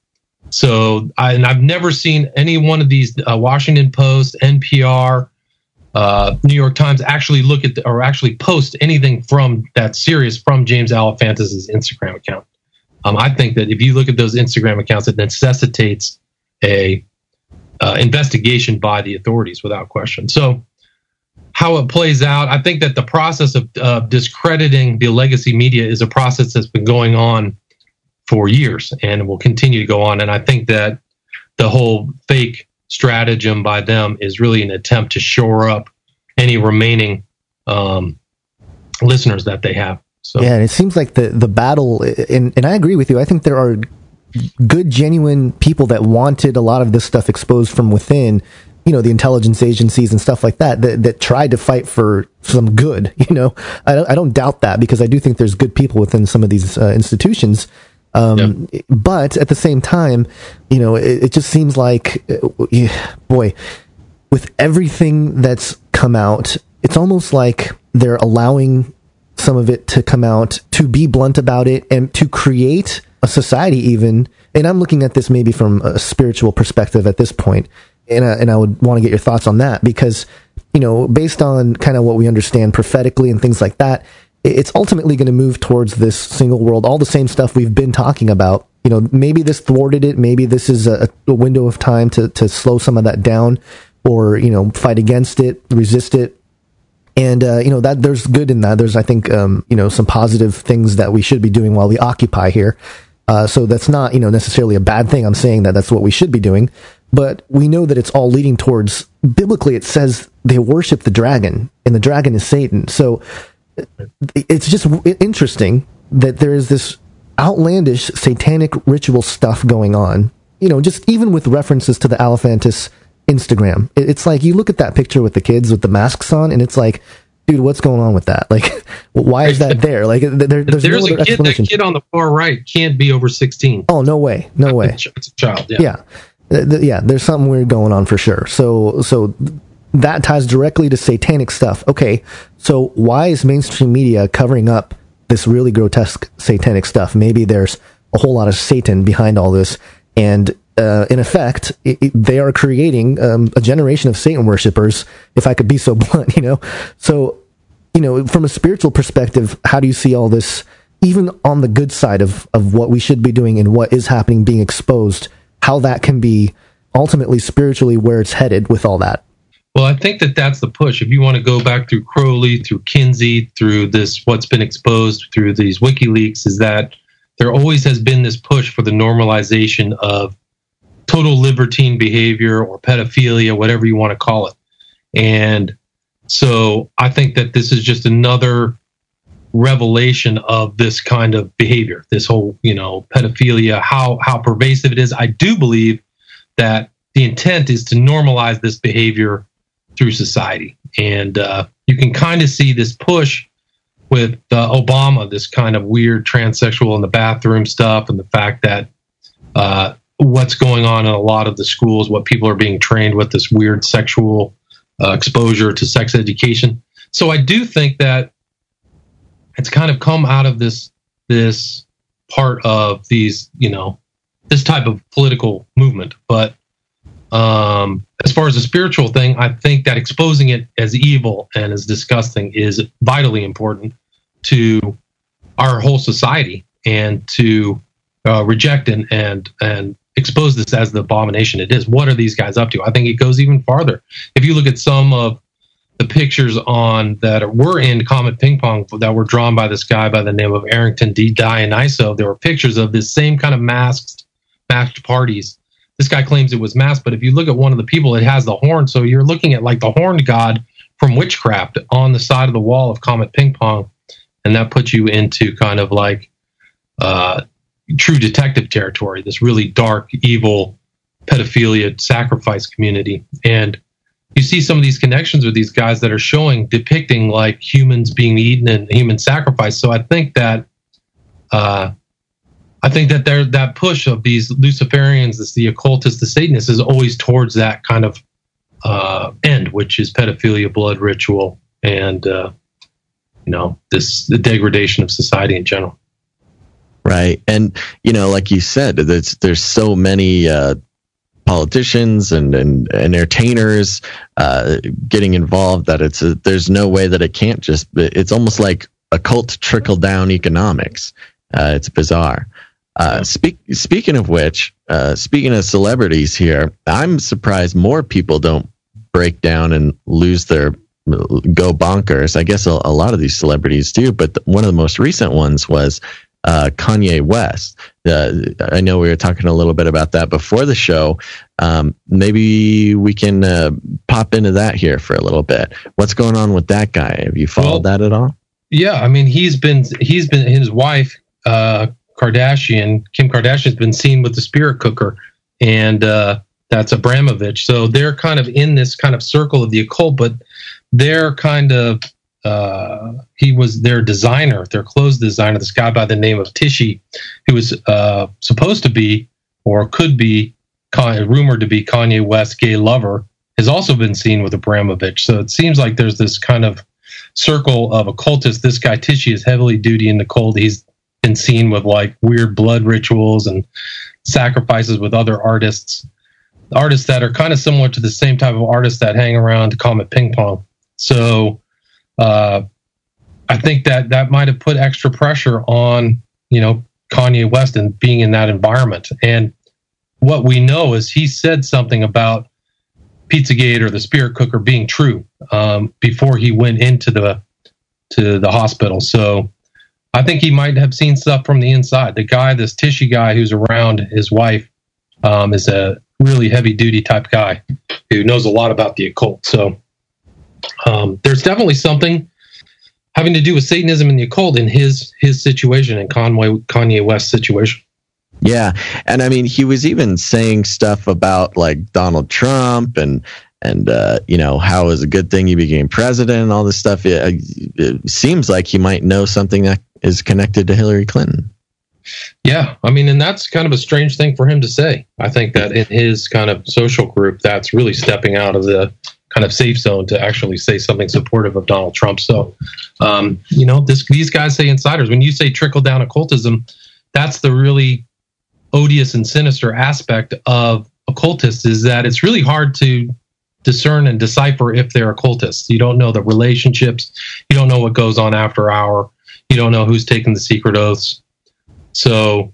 so, I, and I've never seen any one of these uh, Washington Post, NPR, uh, New York Times actually look at the, or actually post anything from that series from James Alefantis' Instagram account. Um, I think that if you look at those Instagram accounts, it necessitates a uh, investigation by the authorities without question. So, how it plays out, I think that the process of uh, discrediting the legacy media is a process that's been going on for years and will continue to go on. And I think that the whole fake stratagem by them is really an attempt to shore up any remaining um, listeners that they have. So yeah, and it seems like the the battle, and and I agree with you. I think there are good, genuine people that wanted a lot of this stuff exposed from within. You know, the intelligence agencies and stuff like that that, that tried to fight for some good. You know, I, don't, I don't doubt that because I do think there's good people within some of these uh, institutions Um, But at the same time, you know, it, it just seems like, uh, yeah, boy, with everything that's come out, it's almost like they're allowing some of it to come out to be blunt about it and to create a society even. And i'm looking at this maybe from a spiritual perspective at this point. And, uh, and i would want to get your thoughts on that because you know based on kind of what we understand prophetically and things like that it's ultimately going to move towards this single world all the same stuff we've been talking about you know maybe this thwarted it maybe this is a, a window of time to, to slow some of that down or you know fight against it resist it and uh, you know that there's good in that. There's I think um, you know some positive things that we should be doing while we occupy here. Uh, so that's not you know necessarily a bad thing. I'm saying that that's what we should be doing, but we know that it's all leading towards biblically. It says they worship the dragon, and the dragon is Satan. So it's just interesting that there is this outlandish satanic ritual stuff going on. You know, just even with references to the Alefantis Instagram. It's like you look at that picture with the kids with the masks on, and it's like, dude, what's going on with that? Like, why is that there? Like, there, there's, there's no a kid. That kid on the far right can't be over sixteen. Oh no way, no way. It's a child. Yeah. yeah, yeah. There's something weird going on for sure. So, so that ties directly to satanic stuff. Okay, so why is mainstream media covering up this really grotesque satanic stuff? Maybe there's a whole lot of Satan behind all this, and uh, in effect, it, it, they are creating um, a generation of Satan worshippers, if I could be so blunt, you know? So, you know, from a spiritual perspective, how do you see all this, even on the good side of, of what we should be doing and what is happening being exposed, how that can be ultimately spiritually where it's headed with all that? Well, I think that that's the push. If you want to go back through Crowley, through Kinsey, through this, what's been exposed through these WikiLeaks, is that there always has been this push for the normalization of total libertine behavior or pedophilia, whatever you want to call it. And so I think that this is just another revelation of this kind of behavior, this whole, you know, pedophilia, how how pervasive it is. I do believe that the intent is to normalize this behavior through society, and uh, you can kind of see this push with uh, Obama, this kind of weird transsexual in the bathroom stuff, and the fact that uh, what's going on in a lot of the schools, what people are being trained with, this weird sexual uh, exposure to sex education. So I do think that it's kind of come out of this this part of these, you know, this type of political movement. But um, as far as the spiritual thing, I think that exposing it as evil and as disgusting is vitally important to our whole society and to uh, reject and and and expose this as the abomination it is. What are these guys up to? I think it goes even farther. If you look at some of the pictures on that were in Comet Ping Pong that were drawn by this guy by the name of Arrington de Dionyso, there were pictures of this same kind of masked masked parties. This guy claims it was masked, but if you look at one of the people, it has the horn. So you're looking at like the horned god from witchcraft on the side of the wall of Comet Ping Pong, and that puts you into kind of like uh, true detective territory, this really dark, evil pedophilia sacrifice community. And you see some of these connections with these guys that are showing, depicting like humans being eaten and human sacrifice. So I think that, uh, I think that there that push of these Luciferians, this the occultists, the Satanists, is always towards that kind of uh, end, which is pedophilia, blood ritual, and uh, you know this the degradation of society in general. Right. And, you know, like you said, there's, there's so many, uh, politicians and, and, entertainers, uh, getting involved that it's, a, there's no way that it can't just, it's almost like occult trickle down economics. Uh, it's bizarre. Uh, speak, speaking of which, uh, speaking of celebrities here, I'm surprised more people don't break down and lose their go bonkers. I guess a, a lot of these celebrities do, but the, one of the most recent ones was uh, Kanye West. Uh, I know we were talking a little bit about that before the show. Um, maybe we can uh, pop into that here for a little bit. What's going on with that guy? Have you followed well, that at all? Yeah, I mean he's been he's been his wife uh, Kardashian Kim Kardashian's been seen with the spirit cooker, and uh, that's Abramovich. So they're kind of in this kind of circle of the occult, but they're kind of uh, he was their designer, their clothes designer, this guy by the name of Tisci, who was uh, supposed to be or could be rumored to be Kanye West's gay lover, has also been seen with Abramovich. So it seems like there's this kind of circle of occultists. This guy Tisci is heavily duty in the cold. He's been seen with like weird blood rituals and sacrifices with other artists, artists that are kind of similar to the same type of artists that hang around to Comet Ping Pong. So uh, I think that that might have put extra pressure on you know Kanye West and being in that environment. And what we know is he said something about Pizzagate or the Spirit Cooker being true um, before he went into the to the hospital. So I think he might have seen stuff from the inside. The guy, this Tisci guy who's around his wife, um, is a really heavy duty type guy who knows a lot about the occult. So um, there's definitely something having to do with Satanism and the occult in his his situation and Conway Kanye West's situation. Yeah, and I mean, he was even saying stuff about like Donald Trump and and uh, you know how it was a good thing he became president and all this stuff. It, it seems like he might know something that is connected to Hillary Clinton. Yeah, I mean, and that's kind of a strange thing for him to say. I think that in his kind of social group, that's really stepping out of the kind of safe zone to actually say something supportive of Donald Trump. So, um, you know, this, these guys say insiders. When you say trickle down occultism, that's the really odious and sinister aspect of occultists is that it's really hard to discern and decipher if they're occultists. You don't know the relationships. You don't know what goes on after hour. You don't know who's taking the secret oaths. So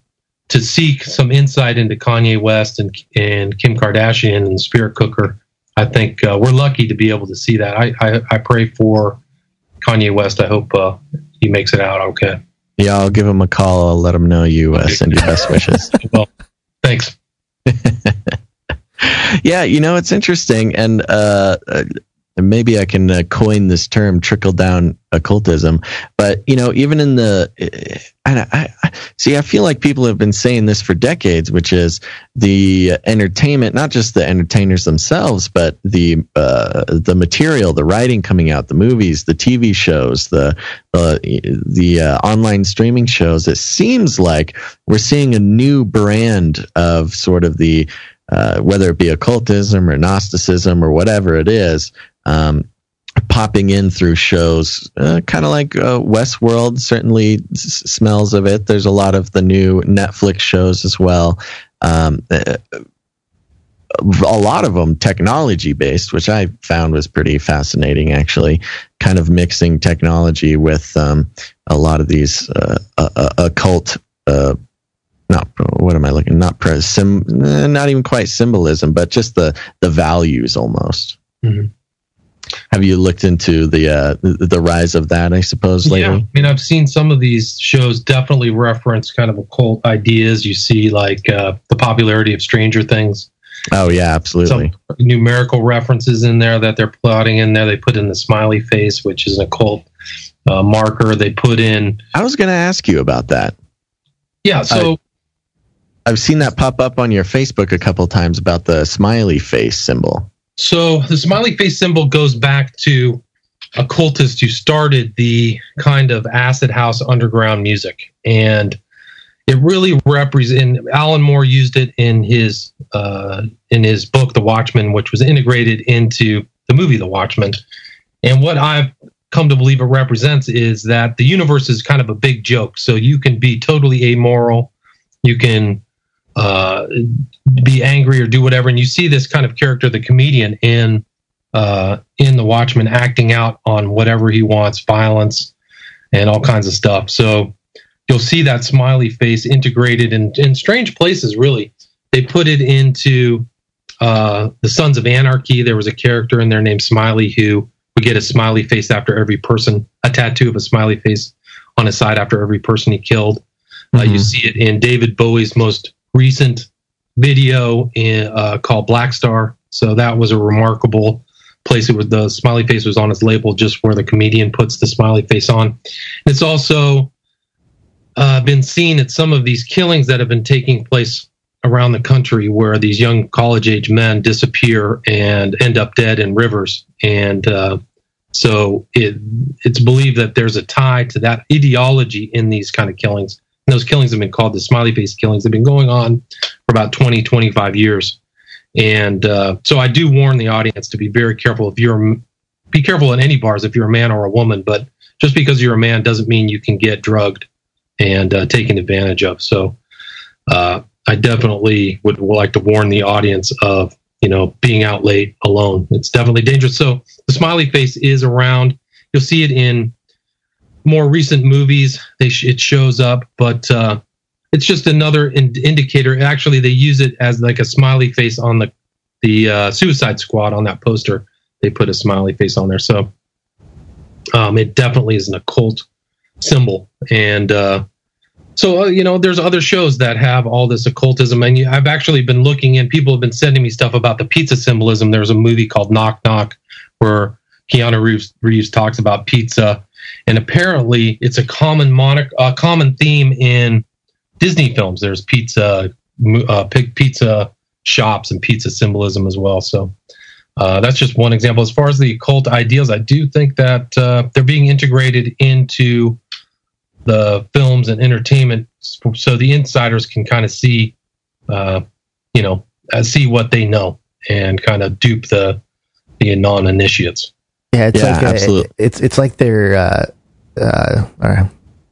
to seek some insight into Kanye West and, and Kim Kardashian and Spirit Cooker, I think uh, we're lucky to be able to see that. I, I, I pray for Kanye West. I hope uh, he makes it out okay. Yeah, I'll give him a call. I'll let him know you uh, send your best wishes. well, thanks. yeah, you know it's interesting, and uh, uh maybe I can uh, coin this term trickle down occultism. But you know, even in the, I, I, I, see, I feel like people have been saying this for decades, which is the entertainment, not just the entertainers themselves, but the uh, the material, the writing coming out, the movies, the TV shows, the uh, the uh, online streaming shows. It seems like we're seeing a new brand of sort of the uh, whether it be occultism or Gnosticism or whatever it is, um, popping in through shows, uh, kind of like uh, Westworld. Certainly s- smells of it. There's a lot of the new Netflix shows as well. Um, uh, a lot of them technology based, which I found was pretty fascinating. Actually, kind of mixing technology with um, a lot of these uh, occult uh, not what am I looking? Not pre- sim, eh, not even quite symbolism, but just the the values almost. Mm-hmm. Have you looked into the uh, the rise of that? I suppose lately. Yeah, I mean, I've seen some of these shows definitely reference kind of occult ideas. You see, like uh, the popularity of Stranger Things. Oh yeah, absolutely. Some numerical references in there that they're plotting in there. They put in the smiley face, which is an occult uh, marker. They put in. I was going to ask you about that. Yeah, so I've seen that pop up on your Facebook a couple times about the smiley face symbol. So the smiley face symbol goes back to occultists who started the kind of acid house underground music, and it really represents. Alan Moore used it in his uh, in his book The Watchmen, which was integrated into the movie The Watchmen. And what I've come to believe it represents is that the universe is kind of a big joke. So you can be totally amoral, you can uh, be angry or do whatever. And you see this kind of character, the comedian, in uh, in the Watchmen, acting out on whatever he wants, violence and all kinds of stuff. So you'll see that smiley face integrated in, in strange places. Really, they put it into uh, the Sons of Anarchy. There was a character in there named Smiley who would get a smiley face after every person, a tattoo of a smiley face on his side after every person he killed. Mm-hmm. Uh, you mm-hmm. see it in David Bowie's most recent video in, uh, called Blackstar. So that was a remarkable place. It was the smiley face was on his label, just where the comedian puts the smiley face on. It's also uh, been seen at some of these killings that have been taking place around the country, where these young college age men disappear and end up dead in rivers. And uh, So it it's believed that there's a tie to that ideology in these kind of killings. Those killings have been called the smiley face killings. They've been going on for about 20, 25 years. And uh, so I do warn the audience to be very careful if you're be careful in any bars if you're a man or a woman, but just because you're a man doesn't mean you can get drugged and uh, taken advantage of. So uh, I definitely would like to warn the audience of you know being out late alone. It's definitely dangerous. So the smiley face is around. You'll see it in more recent movies. Sh- it shows up, but uh, it's just another in- indicator. Actually, they use it as like a smiley face on the the uh, Suicide Squad on that poster. They put a smiley face on there, so um, it definitely is an occult symbol. And uh, so, uh, you know, there's other shows that have all this occultism. And I've actually been looking and people have been sending me stuff about the pizza symbolism. There's a movie called Knock Knock where Keanu Reeves, Reeves talks about pizza. And apparently, it's a common monarch, a common theme in Disney films. There's pizza, uh, pizza shops and pizza symbolism as well. So uh, that's just one example. As far as the occult ideals, I do think that uh, they're being integrated into the films and entertainment, so the insiders can kind of see, uh, you know, uh, see what they know and kind of dupe the the non-initiates. Yeah, it's yeah, like absolutely. it's it's like they're. Uh, uh,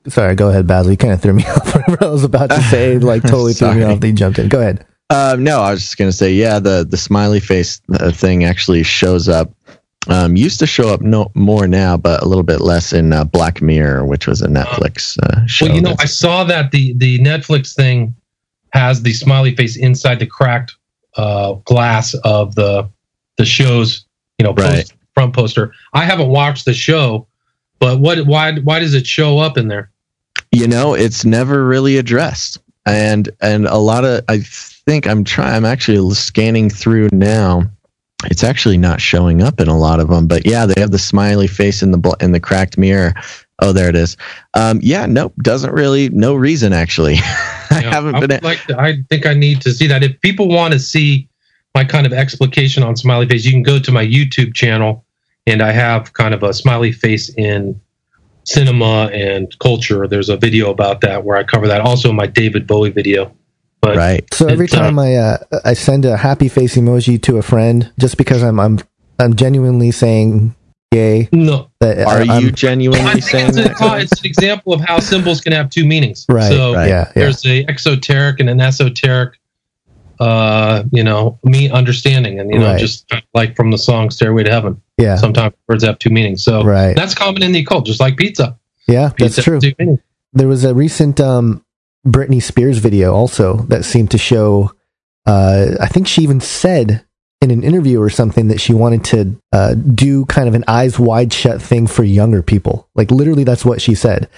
sorry, go ahead, Basil. You kind of threw me off. Whatever I was about to say, like totally threw me off. They jumped in. Go ahead. Uh, no, I was just gonna say, yeah, the the smiley face uh, thing actually shows up. Um, used to show up no more now, but a little bit less in uh, Black Mirror, which was a Netflix uh, show. Well, you know, I saw that the the Netflix thing has the smiley face inside the cracked uh, glass of the the show's you know post, right. Front poster. I haven't watched the show, but what why why does it show up in there? You know, it's never really addressed, and and a lot of I think I'm trying. I'm actually scanning through now. It's actually not showing up in a lot of them, but yeah, they have the smiley face in the in the cracked mirror. Oh, there it is. Um, yeah, nope, doesn't really. No reason actually. I yeah, haven't I been. like to, I think I need to see that. If people want to see my kind of explication on smiley face, you can go to my YouTube channel, and I have kind of a smiley face in cinema and culture. There's a video about that where I cover that. Also, my David Bowie video but right. So every time uh, I uh, I send a happy face emoji to a friend, just because I'm I'm I'm genuinely saying yay. No. That, Are I'm, you genuinely saying it's, that? A, it's an example of how symbols can have two meanings. Right. So right, yeah, there's yeah. a exoteric and an esoteric uh, you know, me understanding and you know, right. just like from the song Stairway to Heaven. Yeah. Sometimes words have two meanings. So right. that's common in the occult, just like pizza. Yeah, pizza that's true. There was a recent um Britney Spears video also that seemed to show. Uh, I think she even said in an interview or something that she wanted to uh, do kind of an eyes wide shut thing for younger people. Like literally, that's what she said.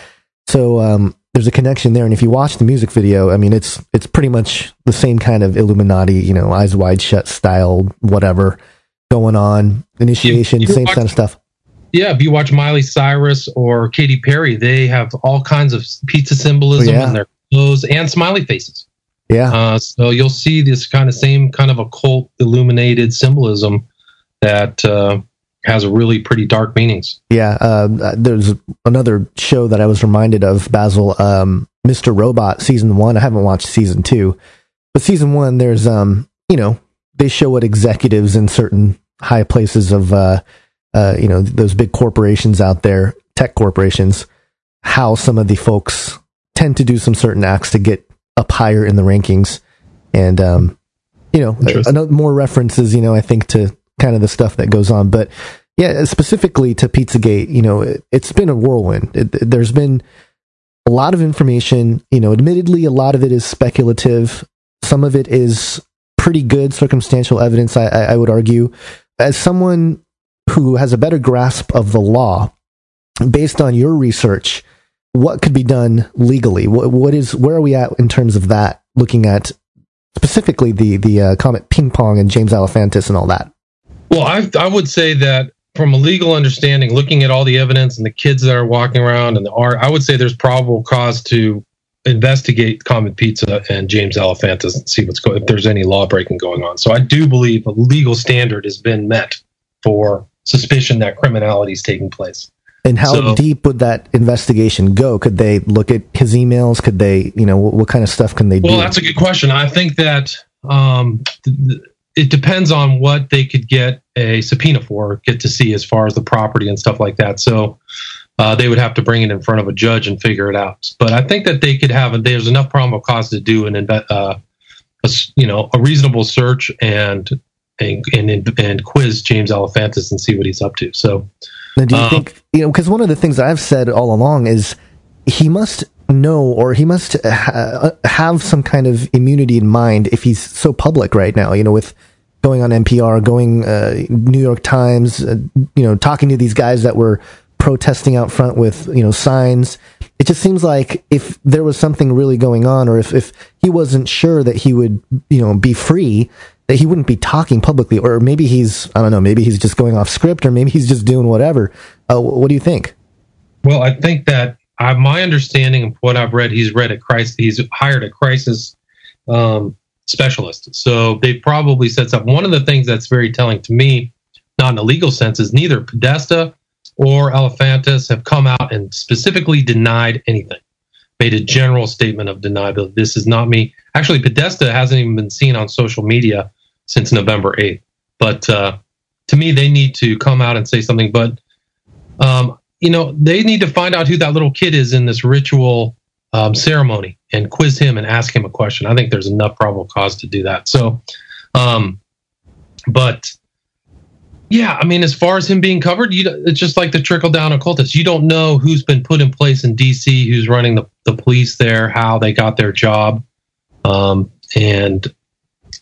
So um, there's a connection there. And if you watch the music video, I mean, it's it's pretty much the same kind of Illuminati, you know, eyes wide shut style, whatever going on. Initiation, you, you same watch, kind of stuff. Yeah, if you watch Miley Cyrus or Katy Perry, they have all kinds of pizza symbolism oh, yeah. in their clothes and smiley faces. Yeah. Uh, so you'll see this kind of same kind of occult illuminated symbolism that uh, has really pretty dark meanings. Yeah. Uh, there's another show that I was reminded of, Basil, um, Mr. Robot season one. I haven't watched season two, but season one, there's, um, you know, they show what executives in certain high places of, uh, uh, you know, those big corporations out there, tech corporations, how some of the folks tend to do some certain acts to get up higher in the rankings. And, um, you know, another, more references, you know, I think to kind of the stuff that goes on. But yeah, specifically to Pizzagate, you know, it, has been a whirlwind. It, there's been a lot of information, you know, admittedly, a lot of it is speculative. Some of it is pretty good circumstantial evidence, I, I, I would argue. As someone who has a better grasp of the law, based on your research, what could be done legally? What, what is where are we at in terms of that? Looking at specifically the the uh, comet ping pong and James Alefantis and all that. Well, I I would say that from a legal understanding, looking at all the evidence and the kids that are walking around and the art, I would say there's probable cause to investigate Comet Pizza and James Alefantis and see what's going if there's any law breaking going on. So I do believe a legal standard has been met for suspicion that criminality is taking place. And how So- deep would that investigation go? Could they look at his emails? Could they, you know, what, what kind of stuff can they Well, do? that's a good question. I think that um, th- th- it depends on what they could get a subpoena for, get to see as far as the property and stuff like that. So uh, they would have to bring it in front of a judge and figure it out. But I think that they could have. There's enough probable cause to do an uh, a you know a reasonable search and and and, and quiz James Alefantis and see what he's up to. So Now, do you Um, think you know? Because one of the things I've said all along is he must know or he must ha- have some kind of immunity in mind if he's so public right now. You know, with going on NPR, going uh, New York Times, uh, you know, talking to these guys that were protesting out front with you know signs. It just seems like if there was something really going on, or if if he wasn't sure that he would you know be free. That he wouldn't be talking publicly, or maybe he's, I don't know, maybe he's just going off script, or maybe he's just doing whatever. Uh, what do you think? Well, I think that I, my understanding of what I've read, he's read a crisis. He's hired a crisis um, specialist. So they probably said something. One of the things that's very telling to me, not in a legal sense, is neither Podesta or Alefantis have come out and specifically denied anything. Made a general statement of deniability. This is not me. Actually, Podesta hasn't even been seen on social media since November 8th. But uh, to me, they need to come out and say something. But um, you know, they need to find out who that little kid is in this ritual um, ceremony and quiz him and ask him a question. I think there's enough probable cause to do that. So, um, but yeah, I mean, as far as him being covered, you it's just like the trickle down occultists. You don't know who's been put in place in D.C., who's running the, the police there, how they got their job, um, and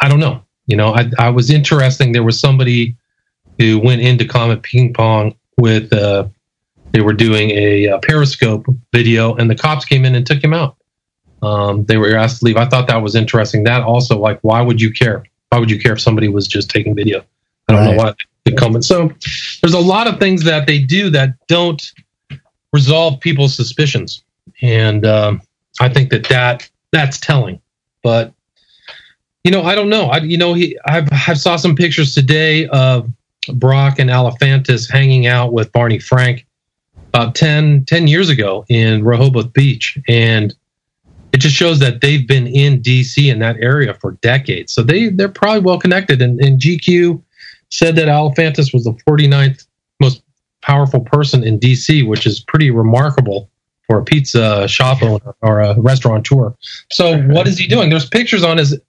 I don't know. You know, I, I was interesting. There was somebody who went into Comet Ping Pong with uh, they were doing a, uh Periscope video, and the cops came in and took him out. Um, they were asked to leave. I thought that was interesting. That also, like, why would you care? Why would you care if somebody was just taking video? I don't know Right. why they come in. So there's a lot of things that they do that don't resolve people's suspicions, and um, I think that that that's telling. But you know, I don't know. I you know, he I've I saw some pictures today of Brock and Alefantis hanging out with Barney Frank about 10, 10 years ago in Rehoboth Beach. And it just shows that they've been in DC in that area for decades. So they, they're probably well connected. And, and GQ said that Alefantis was the 49th most powerful person in DC, which is pretty remarkable for a pizza shop owner or a restaurateur. So what is he doing? There's pictures on his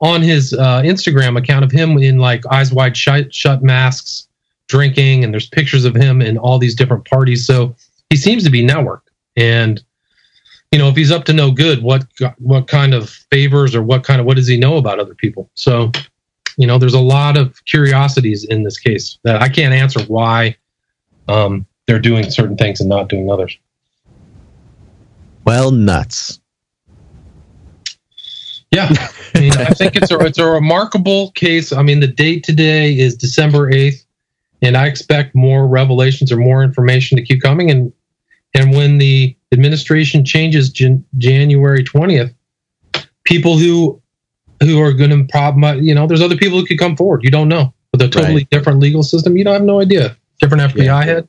on his uh, Instagram account of him in like eyes wide shut, shut masks, drinking, and there's pictures of him in all these different parties. So he seems to be networked. And you know, if he's up to no good, what what kind of favors or what kind of what does he know about other people? So, you know, there's a lot of curiosities in this case that I can't answer why um, they're doing certain things and not doing others. Well, nuts. Yeah, I mean, I think it's a it's a remarkable case. I mean, the date today is December eighth, and I expect more revelations or more information to keep coming. And and when the administration changes Jan- January twentieth, people who who are going to problem, you know, there's other people who could come forward. You don't know with a totally Right. different legal system. You don't have no idea. Different FBI Yeah. head.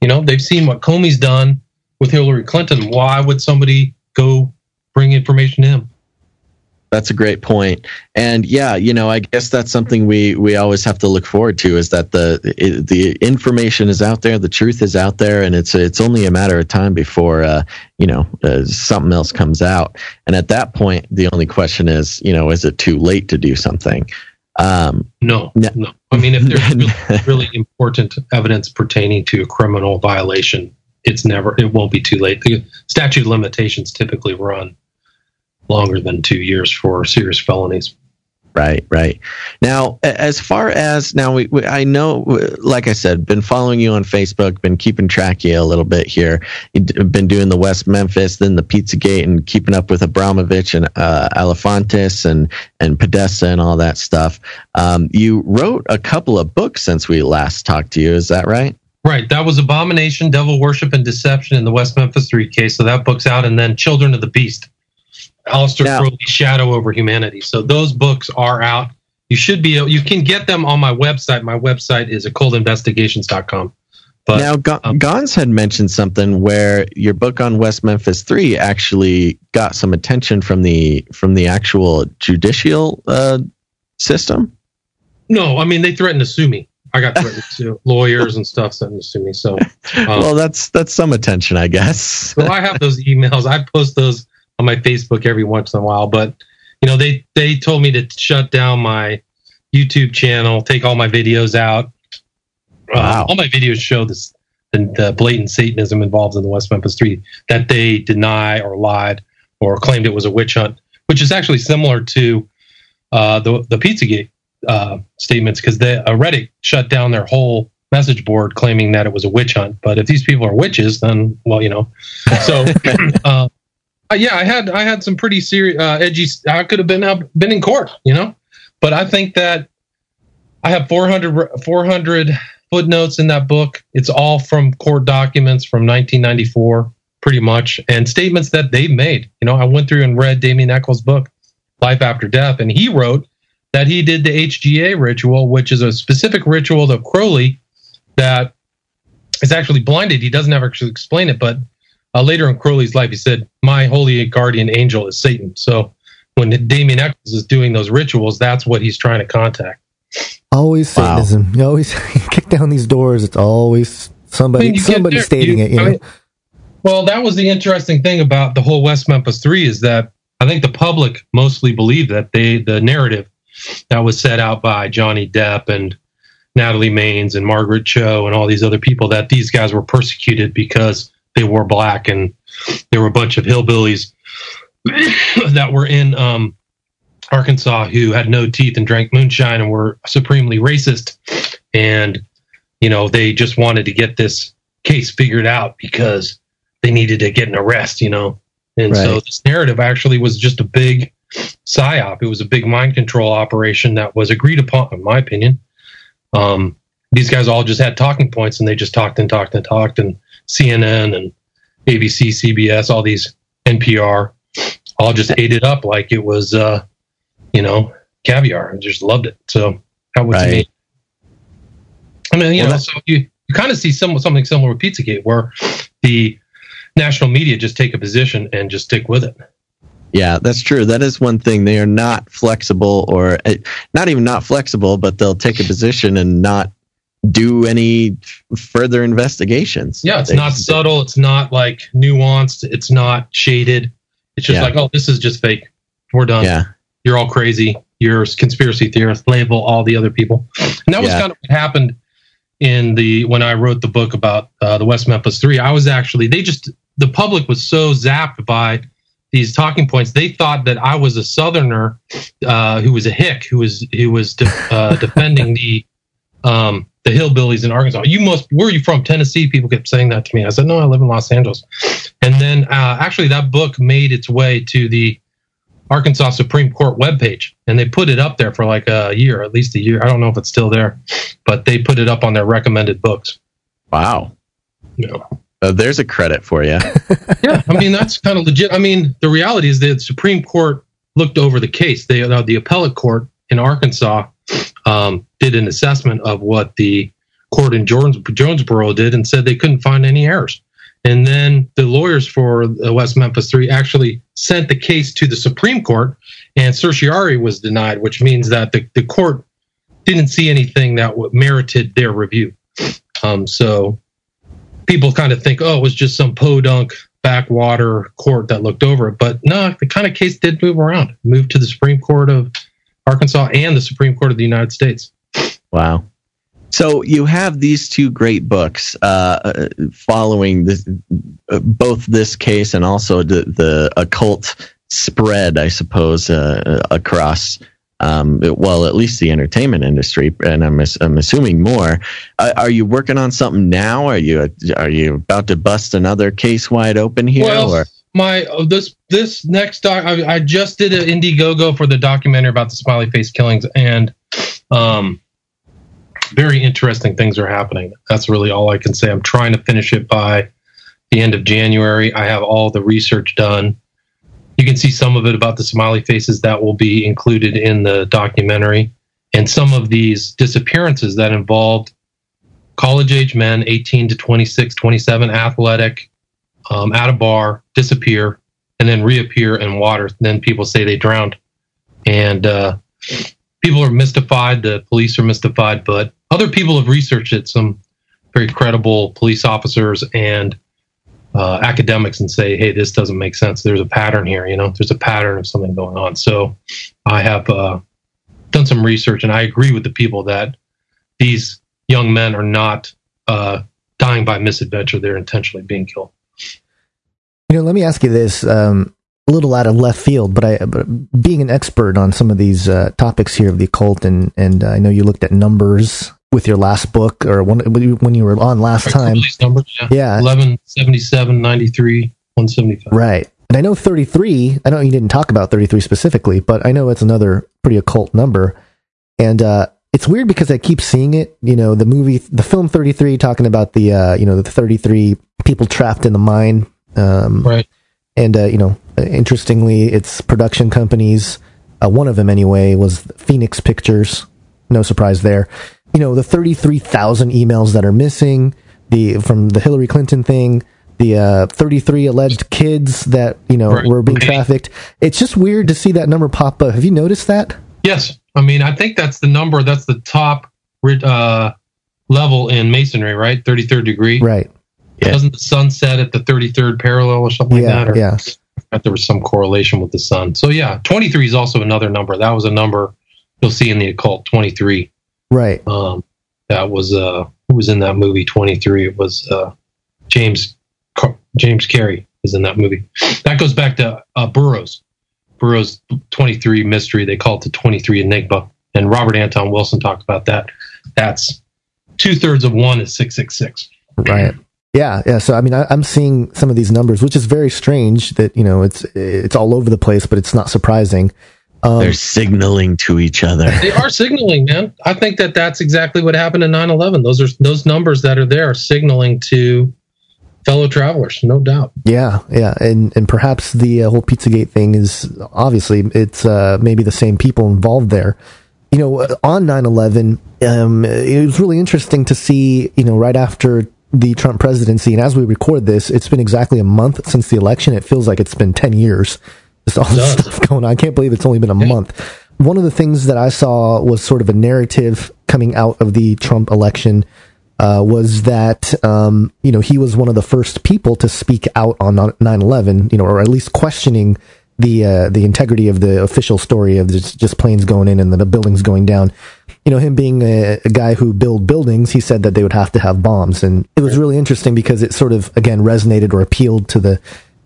You know, they've seen what Comey's done with Hillary Clinton. Why would somebody go bring information to him? That's a great point. And yeah, you know, I guess that's something we we always have to look forward to is that the the information is out there, the truth is out there, and it's it's only a matter of time before uh, you know uh, something else comes out. And at that point, the only question is, you know, is it too late to do something? Um, No, No. no. I mean, if there's really, really important evidence pertaining to a criminal violation, it's never, it won't be too late. The statute of limitations typically run longer than two years for serious felonies. Right, right. Now, as far as now, we, we I know, like I said, been following you on Facebook, been keeping track of you a little bit here. You've been doing the West Memphis, then the Pizzagate, and keeping up with Abramovich and uh, and and Podesta and all that stuff. Um, you wrote a couple of books since we last talked to you. Is that right? Right. That was Abomination, Devil Worship, and Deception in the West Memphis 3 case. So that book's out. And then Children of the Beast, Aleister Now- Crowley's Shadow Over Humanity. So those books are out. you should be. You can get them on my website. My website is occultinvestigations.com. But, now, G- um, Gons had mentioned something where your book on West Memphis Three actually got some attention from the from the actual judicial uh, system. No, I mean they threatened to sue me. I got threatened to lawyers and stuff threatened to sue me. So, um, well, that's that's some attention, I guess. so I have those emails. I post those on my Facebook every once in a while, but you know they they told me to shut down my YouTube channel, take all my videos out Wow. Uh, all my videos show this the, the, blatant Satanism involved in the West Memphis Three that they deny or lied or claimed it was a witch hunt, which is actually similar to uh, the the Pizzagate uh, statements because the uh, Reddit shut down their whole message board claiming that it was a witch hunt. But if these people are witches, then well, you know. So uh, uh, yeah, I had I had some pretty serious uh, edgy. I could have been been in court, you know. But I think that I have 400, 400 footnotes in that book. It's all from court documents from 1994, pretty much, and statements that they've made. You know, I went through and read Damien Echols' book, Life After Death, and he wrote that he did the HGA ritual, which is a specific ritual of Crowley that is actually blinded. He doesn't ever actually explain it, but uh, later in Crowley's life, he said, "My holy guardian angel is Satan." So when Damien Echols is doing those rituals, that's what he's trying to contact. Always Satanism. Wow. You always kick down these doors. It's always somebody I mean, somebody there, stating you, it. You know. I mean, well, that was the interesting thing about the whole West Memphis Three is that I think the public mostly believed that they the narrative that was set out by Johnny Depp and Natalie Maines and Margaret Cho and all these other people that these guys were persecuted because they wore black and there were a bunch of hillbillies that were in um, Arkansas who had no teeth and drank moonshine and were supremely racist. And, you know, they just wanted to get this case figured out because they needed to get an arrest, you know. And right. so this narrative actually was just a big psyop. It was a big mind control operation that was agreed upon, in my opinion. Um, these guys all just had talking points and they just talked and talked and talked. And CNN and ABC, CBS, all these NPR all just ate it up like it was uh, you know, caviar. I just loved it. So that was right. me. I mean, you well, know, so you, you kind of see some, something similar with Pizzagate where the national media just take a position and just stick with it. Yeah, that's true. That is one thing. They are not flexible or eh, not even not flexible, but they'll take a position and not do any further investigations. Yeah, it's they, not subtle. It's not like nuanced. It's not shaded. It's just yeah. like, oh, this is just fake. We're done. Yeah you're all crazy, you're conspiracy theorists, label all the other people. And that was yeah. kind of what happened in the when I wrote the book about uh, the West Memphis Three. I was actually they just the public was so zapped by these talking points. They thought that I was a Southerner uh, who was a hick who was who was de- uh, defending the um, the hillbillies in Arkansas. You must where are you from? Tennessee. People kept saying that to me. I said no, I live in Los Angeles. And then uh, actually that book made its way to the Arkansas Supreme Court webpage, and they put it up there for like a year, at least a year. I don't know if it's still there, but they put it up on their recommended books. Wow. Yeah. Uh, there's a credit for you. yeah, I mean that's kind of legit. I mean, the reality is that the Supreme Court looked over the case. They uh, the appellate court in Arkansas um, did an assessment of what the court in Jones, Jonesboro did and said they couldn't find any errors. And then the lawyers for West Memphis Three actually sent the case to the Supreme Court, and certiorari was denied, which means that the, the court didn't see anything that merited their review. Um, so people kind of think, oh, it was just some podunk backwater court that looked over it. But no, the kind of case did move around, moved to the Supreme Court of Arkansas and the Supreme Court of the United States. Wow. So you have these two great books uh, following this, uh, both this case and also the, the occult spread, I suppose, uh, across. Um, well, at least the entertainment industry, and I'm, I'm assuming more. Uh, are you working on something now? Are you are you about to bust another case wide open here? Well, or? my uh, this this next doc, I, I just did an Indiegogo for the documentary about the smiley face killings, and um, very interesting things are happening. That's really all I can say. I'm trying to finish it by the end of January. I have all the research done. You can see some of it about the smiley faces that will be included in the documentary. and some of these disappearances that involved college age men, 18 to 26, 27, athletic, um, at a bar, disappear, and then reappear in water. Then people say they drowned. And uh, people are mystified. The police are mystified, but other people have researched it. Some very credible police officers and uh, academics and say, hey, this doesn't make sense. There's a pattern here. You know, there's a pattern of something going on. So I have uh, done some research, and I agree with the people that these young men are not uh, dying by misadventure. They're intentionally being killed. You know, let me ask you this. Um, little out of left field, but I, but being an expert on some of these uh, topics here of the occult, and and uh, I know you looked at numbers with your last book or when when you were on last time. Numbers, yeah. yeah, 11, 77, 93, 175. Right. And I know 33, I know you didn't talk about 33 specifically, but I know it's another pretty occult number. And uh, it's weird because I keep seeing it, you know, the movie, the film 33 talking about the, uh, you know, the 33 people trapped in the mine. Um, right. And, uh, you know, interestingly, it's production companies. Uh, one of them, anyway, was Phoenix Pictures. No surprise there. You know, the 33,000 emails that are missing, the from the Hillary Clinton thing, the uh, 33 alleged kids that you know Right. were being trafficked. It's just weird to see that number pop up. Have you noticed that? Yes. I mean, I think that's the number, that's the top uh, level in masonry, right? 33rd degree. Right. Yeah. Doesn't the sun set at the 33rd parallel or something Yeah, like that? Or yeah. Thought there was some correlation with the sun. So, yeah, 23 is also another number. That was a number you'll see in the occult, 23. Right. Um, that was, uh, who was in that movie, 23? It was uh, James Car- James Carrey is in that movie. That goes back to uh, Burroughs. Burroughs 23 mystery. They call it the 23 Enigma. And Robert Anton Wilson talked about that. That's two thirds of one is 666. Right. Yeah, yeah. So I mean, I, I'm seeing some of these numbers, which is very strange. That you know, it's it's all over the place, but it's not surprising. Um, They're signaling to each other. They are signaling, man. I think that that's exactly what happened in 9/11. Those are those numbers that are there are signaling to fellow travelers, no doubt. yeah, yeah, and and perhaps the uh, whole PizzaGate thing is obviously it's uh, maybe the same people involved there. You know, uh, on 9/11, um, it was really interesting to see. You know, right after the Trump presidency, and as we record this, it's been exactly a month since the election. It feels like it's been 10 years. Just all this stuff going on. I can't believe it's only been a month. One of the things that I saw was sort of a narrative coming out of the Trump election uh, was that um, you know he was one of the first people to speak out on 9/11, you know, or at least questioning the uh, the integrity of the official story of just, just planes going in and the buildings going down. You know, him being a, a guy who built buildings, he said that they would have to have bombs, and it was really interesting because it sort of again resonated or appealed to the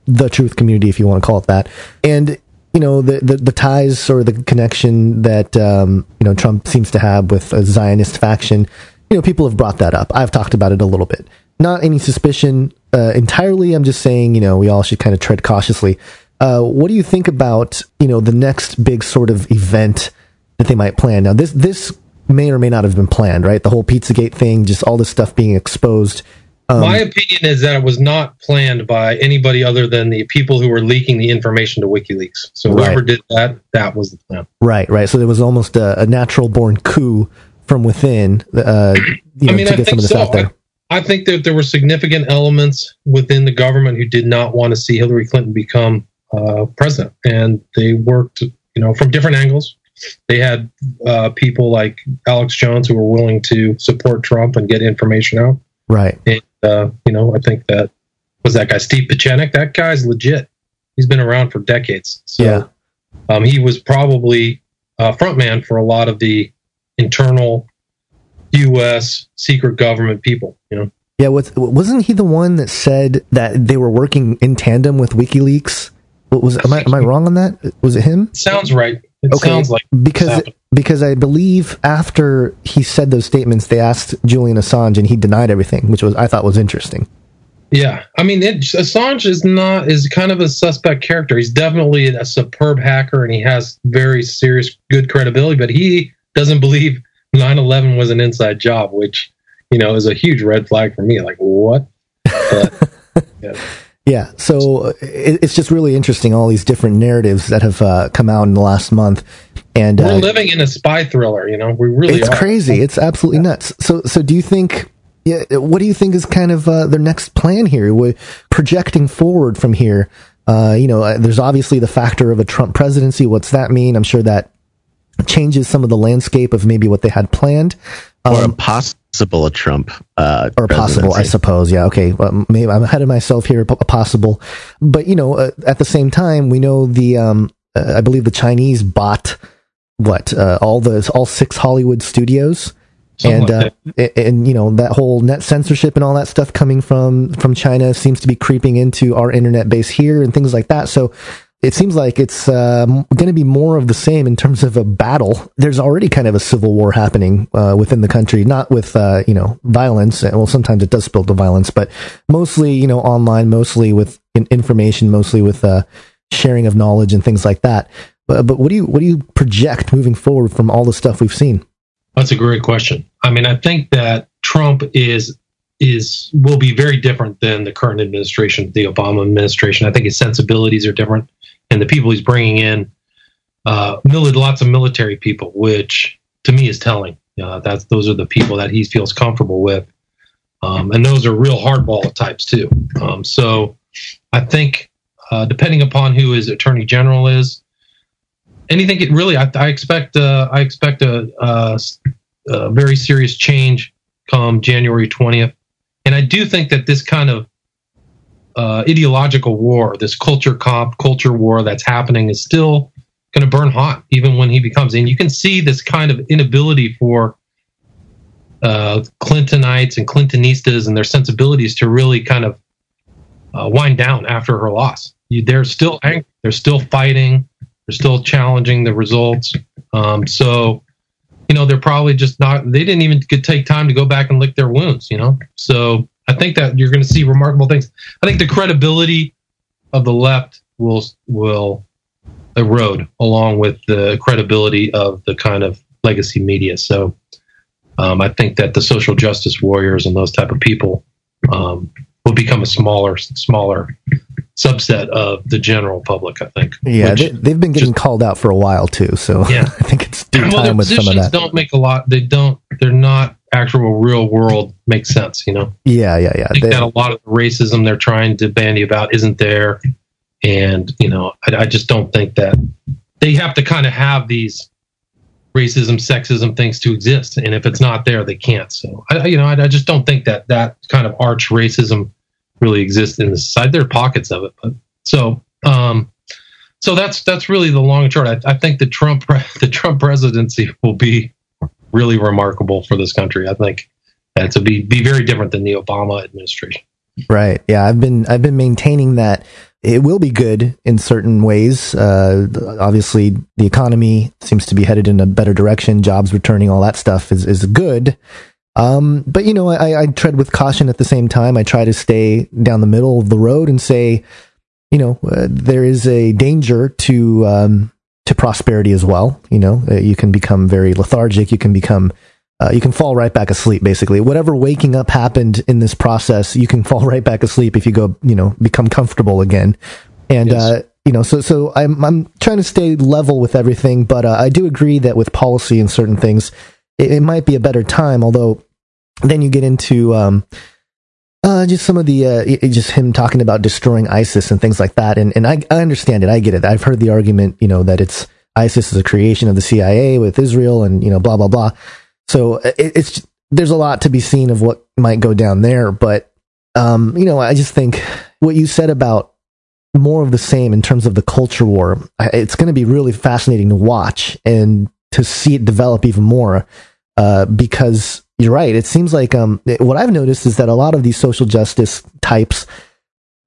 the truth community, if you want to call it that, and you know the, the the ties or the connection that um, you know Trump seems to have with a Zionist faction. You know, people have brought that up. I've talked about it a little bit. Not any suspicion uh, entirely. I'm just saying, you know, we all should kind of tread cautiously. Uh, what do you think about you know the next big sort of event that they might plan? Now, this this may or may not have been planned, right? The whole PizzaGate thing, just all this stuff being exposed. Um, My opinion is that it was not planned by anybody other than the people who were leaking the information to WikiLeaks. So whoever Right. did that, that was the plan. Right, right. So there was almost a, a natural born coup from within, uh, you know, I mean, to I get some of this so. out there. I think that there were significant elements within the government who did not want to see Hillary Clinton become uh, president, and they worked, you know, from different angles. They had uh, people like Alex Jones who were willing to support Trump and get information out. Right. And uh, you know, I think that was that guy Steve Pieczenik. That guy's legit. He's been around for decades. So Yeah. um, he was probably uh, frontman for a lot of the internal U.S. secret government people. You know, Yeah. What, wasn't he the one that said that they were working in tandem with WikiLeaks? What was? Am I am I wrong on that? Was it him? sounds right. It sounds like because because I believe after he said those statements, they asked Julian Assange, and he denied everything, which was I thought was interesting. Yeah, I mean, it, Assange is not is kind of a suspect character. He's definitely a superb hacker, and he has very serious, good credibility. But he doesn't believe 9/11 was an inside job, which you know is a huge red flag for me. Like, what? But, yeah. Yeah, so uh, it's just really interesting all these different narratives that have uh, come out in the last month. And We're uh, living in a spy thriller, you know. We really it's are. crazy. It's absolutely nuts. So, so do you think? Yeah, what do you think is kind of uh, their next plan here? We're projecting forward from here. Uh, you know, uh, there's obviously the factor of a Trump presidency. What's that mean? I'm sure that changes some of the landscape of maybe what they had planned. Or impossible a Um, possible Trump uh, or possible, I suppose. Yeah, okay. Well, maybe I'm ahead of myself here. p- Possible, but you know, uh, at the same time, we know the. Um, uh, I believe the Chinese bought what uh, all the all six Hollywood studios, Something and uh, and you know that whole net censorship and all that stuff coming from from China seems to be creeping into our internet base here and things like that. So. It seems like it's uh, going to be more of the same in terms of a battle. There's already kind of a civil war happening uh, within the country, not with uh, you know violence. Well, sometimes it does spill to violence, but mostly you know online, mostly with information, mostly with uh, sharing of knowledge and things like that. But, but what do you what do you project moving forward from all the stuff we've seen? That's a great question. I mean, I think that Trump is is will be very different than the current administration, the Obama administration. I think his sensibilities are different, and the people he's bringing in, uh, lots of military people, which to me is telling. Uh, those are the people that he feels comfortable with, um, and those are real hardball types too. Um, so, I think uh, depending upon who his attorney general is, anything it really I, I expect uh, I expect a, a, a very serious change come January 20th and I do think that this kind of uh, ideological war this culture comp culture war that's happening is still going to burn hot even when he becomes and you can see this kind of inability for uh, Clintonites and Clintonistas and their sensibilities to really kind of uh, wind down after her loss. You, they're still angry. They're still fighting. They're still challenging the results. Um, so, you know, they're probably just not. They didn't even take time to go back and lick their wounds. You know, so I think that you're going to see remarkable things. I think the credibility of the left will will erode along with the credibility of the kind of legacy media. So, um, I think that the social justice warriors and those type of people um, will become a smaller smaller subset of the general public. I think. Yeah, they, they've been getting called out for a while too. So Yeah. I think it's due well, time with some of positions that. don't make a lot. They don't. They're not actual real world makes sense. You know, Yeah, yeah, yeah. I think They- that a lot of the racism they're trying to bandy about isn't there, and you know, I, I just don't think that they have to kind of have these racism, sexism things to exist, and if it's not there, they can't. So, I, you know, I, I just don't think that that kind of arch racism really exists in the society. There are pockets of it, but so. um so that's that's really the long and short. I, I think the Trump the Trump presidency will be really remarkable for this country. I think that to be be very different than the Obama administration. Right. Yeah, I've been I've been maintaining that it will be good in certain ways. Uh, obviously, the economy seems to be headed in a better direction. Jobs returning, all that stuff is is good. Um, but you know, I, I tread with caution at the same time. I try to stay down the middle of the road and say, you know, uh, there is a danger to um, to prosperity as well. You know, uh, you can become very lethargic. You can become uh, you can fall right back asleep basically whatever waking up happened in this process you can fall right back asleep if you go you know become comfortable again and Yes. uh you know so so i'm i'm trying to stay level with everything but uh, i do agree that with policy and certain things it, it might be a better time although then you get into um uh, just some of the, uh, just him talking about destroying ISIS and things like that. And, and I, I understand it. I get it. I've heard the argument, you know, that it's ISIS is a creation of the CIA with Israel and, you know, blah, blah, blah. So uh, it, it's, there's a lot to be seen of what might go down there. But, um, you know, I just think what you said about more of the same in terms of the culture war, it's going to be really fascinating to watch and to see it develop even more. Uh, because you're right. It seems like um, it- what I've noticed is that a lot of these social justice types,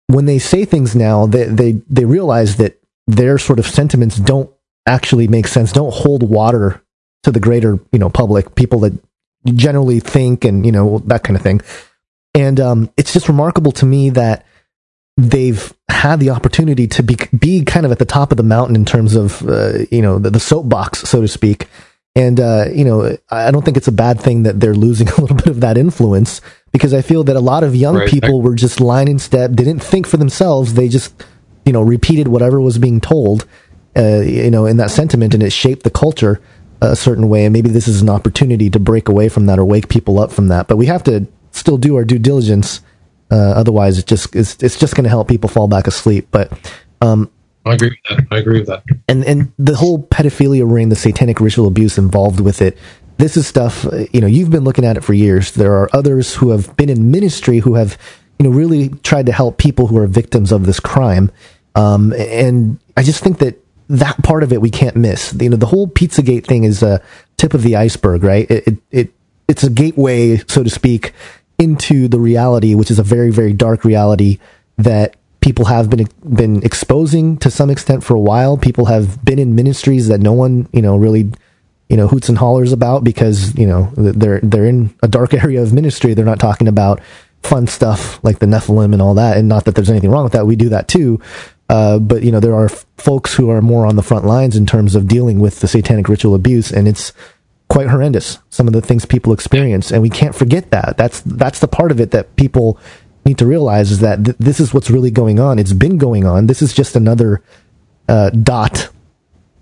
when they say things now, they they they realize that their sort of sentiments don't actually make sense, don't hold water to the greater you know public, people that generally think and you know that kind of thing. And um, it's just remarkable to me that they've had the opportunity to be be kind of at the top of the mountain in terms of uh, you know the, the soapbox, so to speak. And uh, you know, I don't think it's a bad thing that they're losing a little bit of that influence because I feel that a lot of young Right. people were just line in step, didn't think for themselves. They just you know repeated whatever was being told. uh, you know, in that sentiment, and it shaped the culture a certain way. And maybe this is an opportunity to break away from that or wake people up from that. But we have to still do our due diligence. Uh, otherwise, it just it's, it's just going to help people fall back asleep. But um, I agree with that. I agree with that. And and the whole pedophilia ring, the satanic ritual abuse involved with it. This is stuff uh, you know. You've been looking at it for years. There are others who have been in ministry who have you know really tried to help people who are victims of this crime. Um, and I just think that that part of it we can't miss. You know, the whole Pizzagate thing is a tip of the iceberg, right? It, it, it it's a gateway, so to speak, into the reality, which is a very, very dark reality that people have been been exposing to some extent for a while. People have been in ministries that no one, you know, really, you know, hoots and hollers about because you know they're they're in a dark area of ministry. They're not talking about fun stuff like the Nephilim and all that. And not that there's anything wrong with that. We do that too. Uh, but you know, there are folks who are more on the front lines in terms of dealing with the satanic ritual abuse, and it's quite horrendous. Some of the things people experience, and we can't forget that. That's that's the part of it that people need to realize is that th- this is what's really going on. It's been going on. This is just another uh, dot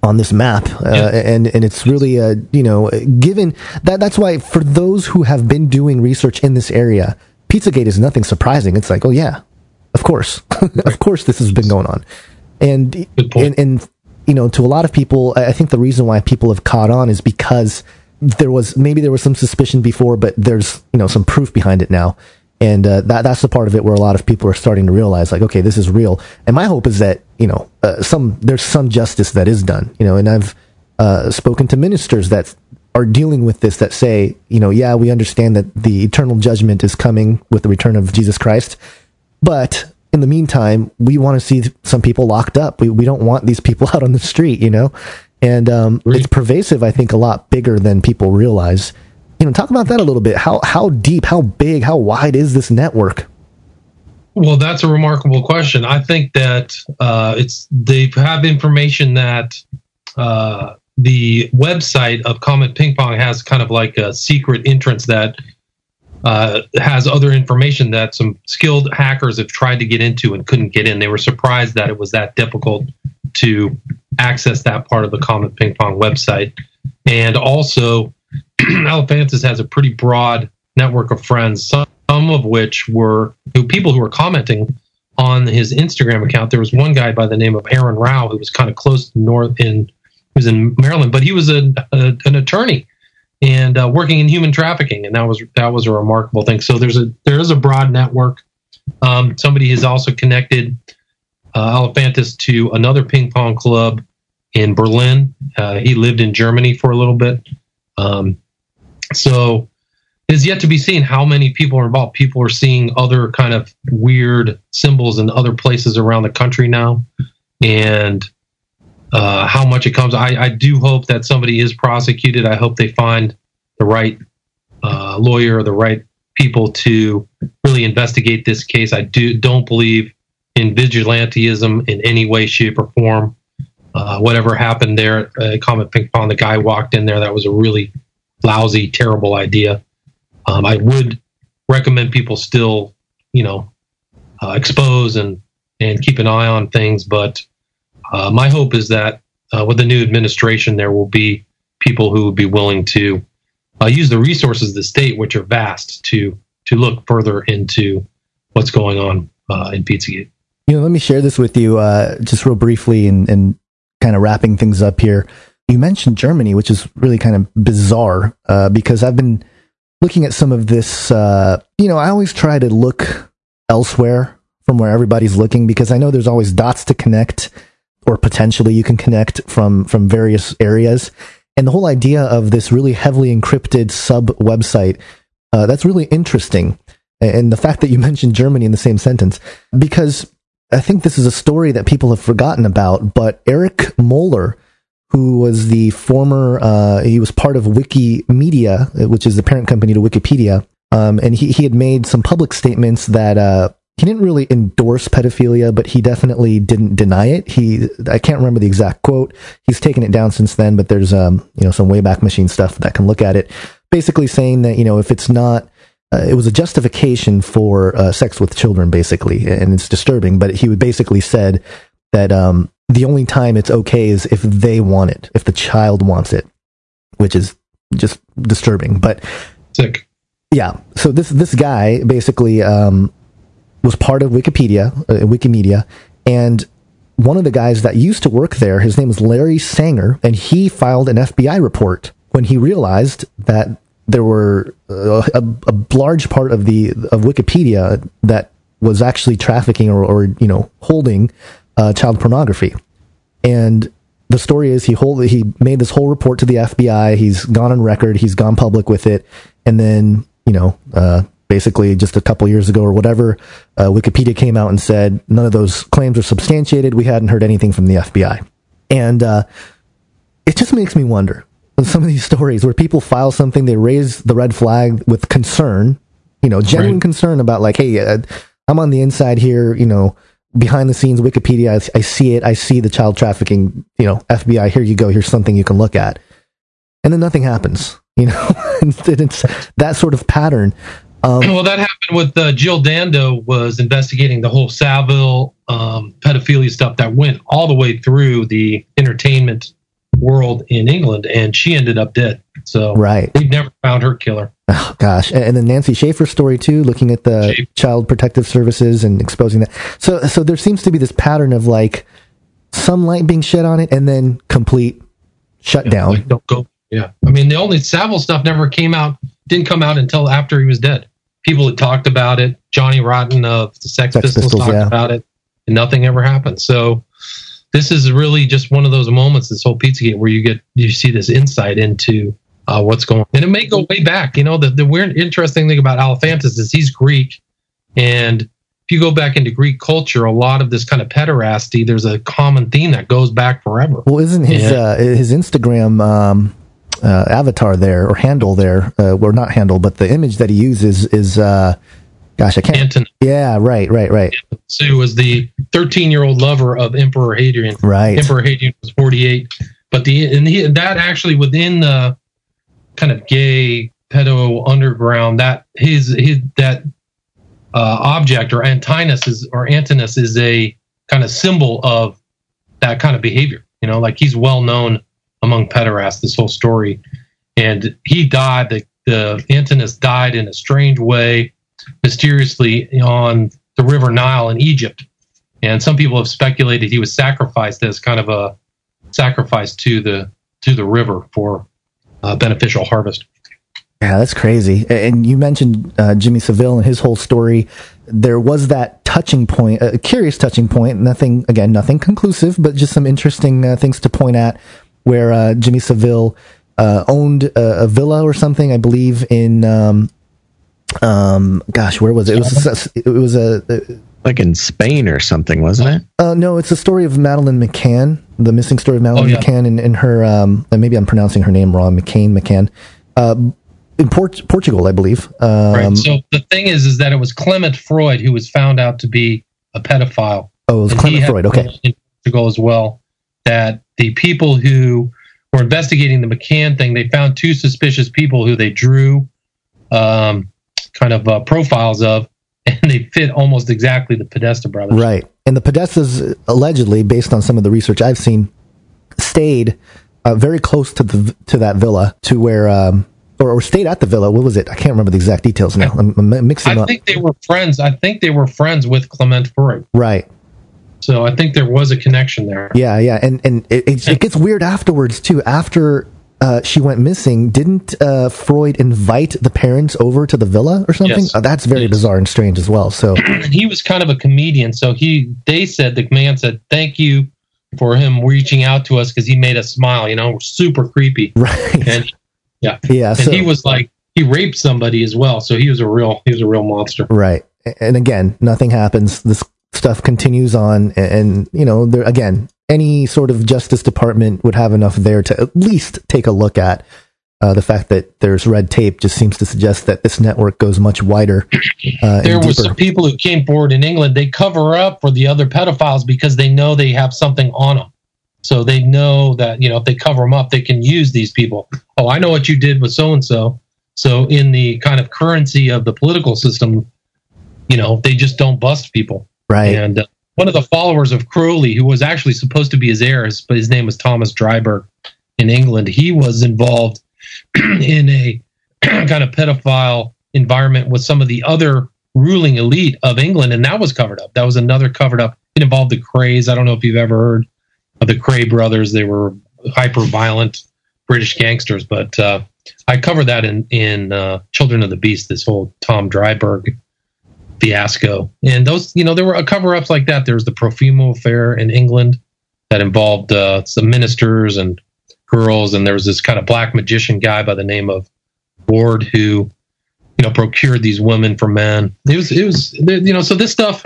on this map, uh, yeah. and and it's really a you know given that that's why for those who have been doing research in this area, Pizzagate is nothing surprising. It's like oh yeah, of course, of course this has been going on, and and and you know to a lot of people, I think the reason why people have caught on is because there was maybe there was some suspicion before, but there's you know some proof behind it now and uh, that that's the part of it where a lot of people are starting to realize like okay this is real. And my hope is that you know uh, some there's some justice that is done you know and i've uh, spoken to ministers that are dealing with this that say you know yeah we understand that the eternal judgment is coming with the return of jesus christ. But in the meantime we want to see some people locked up. We, we don't want these people out on the street you know? And um, it's pervasive i think a lot bigger than people realize you know, talk about that a little bit. How how deep, how big, how wide is this network? Well, that's a remarkable question. I think that uh, it's they have information that uh, the website of Comet Ping Pong has kind of like a secret entrance that uh, has other information that some skilled hackers have tried to get into and couldn't get in. They were surprised that it was that difficult to access that part of the Comet Ping Pong website, and also Alefantis has a pretty broad network of friends, some, of which were people who were commenting on his Instagram account. There was one guy by the name of Aaron Rao who was kind of close to north in he was in Maryland, but he was a, a an attorney and uh, working in human trafficking, and that was that was a remarkable thing. So there's a there is a broad network. Um, somebody has also connected uh, to another ping pong club in Berlin. Uh, he lived in Germany for a little bit. Um, so it's yet to be seen how many people are involved. People are seeing other kind of weird symbols in other places around the country now, and uh, how much it comes. I, I, do hope that somebody is prosecuted. I hope they find the right uh, lawyer or the right people to really investigate this case. I do don't believe in vigilantism in any way, shape, or form. Uh, whatever happened there uh, Comet Ping Pong, the guy walked in there. That was a really lousy, terrible idea. Um, I would recommend people still, you know, uh, expose and and keep an eye on things. But uh, my hope is that uh, with the new administration, there will be people who would be willing to uh, use the resources of the state, which are vast, to to look further into what's going on uh, in Pizzagate. You know, let me share this with you uh, just real briefly and, and kind of wrapping things up here. You mentioned Germany, which is really kind of bizarre uh, because I've been looking at some of this. Uh, you know, I always try to look elsewhere from where everybody's looking because I know there's always dots to connect, or potentially you can connect from from various areas. And the whole idea of this really heavily encrypted sub website uh, that's really interesting. And the fact that you mentioned Germany in the same sentence, because I think this is a story that people have forgotten about. But Eric Moeller who was the former, uh, he was part of Wikimedia, which is the parent company to Wikipedia. Um, and he, he had made some public statements that, uh, he didn't really endorse pedophilia, but he definitely didn't deny it. He, I can't remember the exact quote. He's taken it down since then, but there's, um, you know, some Wayback Machine stuff that can look at it. Basically saying that, you know, if it's not, uh, it was a justification for uh, sex with children, basically, and it's disturbing. But he would basically said that um, the only time it's okay is if they want it, if the child wants it, which is just disturbing. But Sick. yeah, so this this guy basically um, was part of Wikipedia, uh, Wikimedia, and one of the guys that used to work there, his name was Larry Sanger, and he filed an FBI report when he realized that there were uh, a, a large part of the of Wikipedia that was actually trafficking or, or you know holding uh, child pornography, and the story is he hold he made this whole report to the FBI. He's gone on record. He's gone public with it, and then you know. Uh, basically, just a couple years ago or whatever, uh, Wikipedia came out and said none of those claims are substantiated. We hadn't heard anything from the FBI, and uh, it just makes me wonder some of these stories where people file something, they raise the red flag with concern, you know, genuine Right. concern about like, hey, uh, I'm on the inside here, you know, behind the scenes Wikipedia, I, I see it, I see the child trafficking, you know, FBI, here you go, here's something you can look at. And then nothing happens, you know, it's that sort of pattern. Um, Well, that happened with uh, Jill Dando was investigating the whole Savile um, pedophilia stuff that went all the way through the entertainment world in England, and she ended up dead. So right. we've never found her killer. Oh, gosh. And then Nancy Schaefer's story too, looking at the Schaefer. child protective services and exposing that. So, so there seems to be this pattern of like some light being shed on it and then complete shutdown. Like, don't go. Yeah, I mean, the only Savile stuff never came out, didn't come out until after he was dead. People had talked about it. Johnny Rotten of the Sex, Sex Pistols, Pistols, talked yeah. about it, and nothing ever happened. So this is really just one of those moments, this whole Pizzagate, where you get you see this insight into uh, what's going on, and it may go way back. You know, the the weird, interesting thing about Alefantis is he's Greek, and if you go back into Greek culture, a lot of this kind of pederasty, there's a common theme that goes back forever. Well, isn't his Yeah. uh, his Instagram um, uh, avatar there or handle there, uh, or not handle, but the image that he uses is, uh, gosh, I can't. Anton yeah, right, right, right, Sue was the 13 year old lover of Emperor Hadrian. right. Emperor Hadrian was 48, but the and he, that actually within the kind of gay pedo underground that his his that uh, object or Antinous is or Antinous is a kind of symbol of that kind of behavior. You know, like he's well known among pederasts. This whole story, and he died. The the Antinous died in a strange way, mysteriously on the River Nile in Egypt. And some people have speculated he was sacrificed as kind of a sacrifice to the to the river for beneficial harvest. Yeah, that's crazy. And you mentioned uh, Jimmy Savile and his whole story. There was that touching point, a curious touching point. Nothing, again, nothing conclusive, but just some interesting uh, things to point at. Where uh, Jimmy Savile uh, owned a, a villa or something, I believe in. Um, um, gosh, where was it? It was a, it was a, Like in Spain or something, wasn't it? uh, no, it's the story of Madeleine McCann, the missing story of Madeleine Oh, yeah. McCann, and, and her. Um, and maybe I'm pronouncing her name wrong. McCain, McCann, uh, in Port- Portugal, I believe. Um, Right. So the thing is, is that it was Clement Freud who was found out to be a pedophile. oh, it was And Clement Freud. Okay, in Portugal as well. That the people who were investigating the McCann thing, they found two suspicious people who they drew um, kind of uh, profiles of, and they fit almost exactly the Podesta brothers. right. And the Podestas allegedly, based on some of the research I've seen, stayed uh, very close to the to that villa, to where. Um, or, or stayed at the villa. What was it? I can't remember the exact details now. I'm, I'm mixing I up. I think they were friends. I think they were friends with Clement Freud. right. So I think there was a connection there. Yeah, yeah, and and it, it, it gets weird afterwards too. After uh, she went missing, didn't uh, Freud invite the parents over to the villa or something? Yes. Uh, that's very Yes. bizarre and strange as well. So he was kind of a comedian. So he, they said, the man said, "Thank you for him reaching out to us because he made us smile." You know, super creepy. right, And yeah, yeah, and so, he was like, he raped somebody as well. So he was a real, he was a real monster. right. And again, nothing happens. This stuff continues on, and, and you know, there again, any sort of Justice Department would have enough there to at least take a look at. Uh, the fact that there's red tape just seems to suggest that this network goes much wider. Uh, There was some people who came forward in England. They cover up for the other pedophiles because they know they have something on them. So they know that you know if they cover them up, they can use these people. Oh, I know what you did with so and so. So in the kind of currency of the political system, you know, they just don't bust people. right. And uh, one of the followers of Crowley, who was actually supposed to be his heir, but his name was Thomas Driberg in England. He was involved in a kind of pedophile environment with some of the other ruling elite of England, and that was covered up. That was another covered up. It involved the Krays. I don't know if you've ever heard of the Kray brothers. They were hyper violent British gangsters, but uh, I covered that in in uh, Children of the Beast. This whole Tom Driberg fiasco, and those you know there were cover ups like that. There was the Profumo affair in England that involved uh, some ministers and girls, and there was this kind of black magician guy by the name of Ward who you know procured these women for men. It was it was you know so this stuff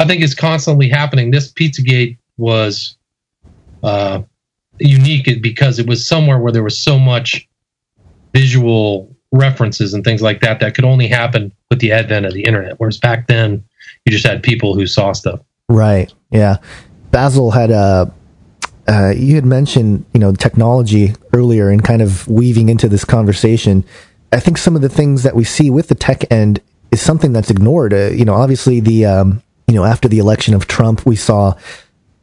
I think is constantly happening. This Pizzagate was uh, unique because it was somewhere where there was so much visual references and things like that that could only happen with the advent of the internet. Whereas back then, you just had people who saw stuff. Right. Yeah. Basil had a. Uh, you had mentioned, you know, technology earlier and kind of weaving into this conversation. I think some of the things that we see with the tech end is something that's ignored. Uh, you know, obviously the, um, you know, after the election of Trump, we saw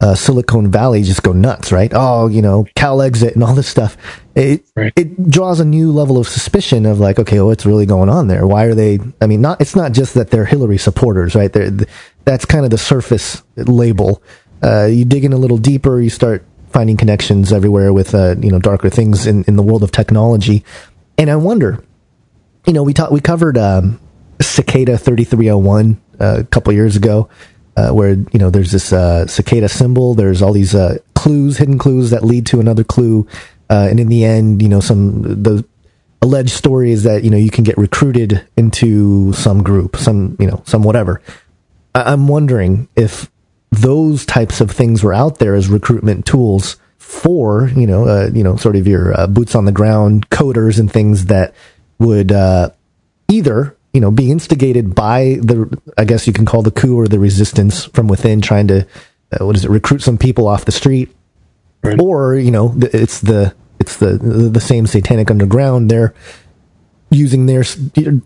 uh, Silicon Valley just go nuts, right? Oh, you know, Cal exit and all this stuff. It right. it draws a new level of suspicion of like, okay, what's really going on there? Why are they? I mean, not it's not just that they're Hillary supporters, right? They're, that's kind of the surface label. Uh, you dig in a little deeper, you start finding connections everywhere with uh, you know darker things in, in the world of technology. And I wonder, you know, we talked we covered um, Cicada 3301 uh, a couple years ago uh, where you know there's this uh, cicada symbol. There's all these uh, clues, hidden clues that lead to another clue, uh, and in the end, you know, some the alleged story is that you know you can get recruited into some group, some you know, some whatever. I- I'm wondering if those types of things were out there as recruitment tools for you know uh, you know sort of your uh, boots on the ground coders and things that would either you know, be instigated by the, I guess you can call the coup or the resistance from within, trying to, uh, what is it, recruit some people off the street, right. or you know, it's the it's the the same satanic underground. They're using their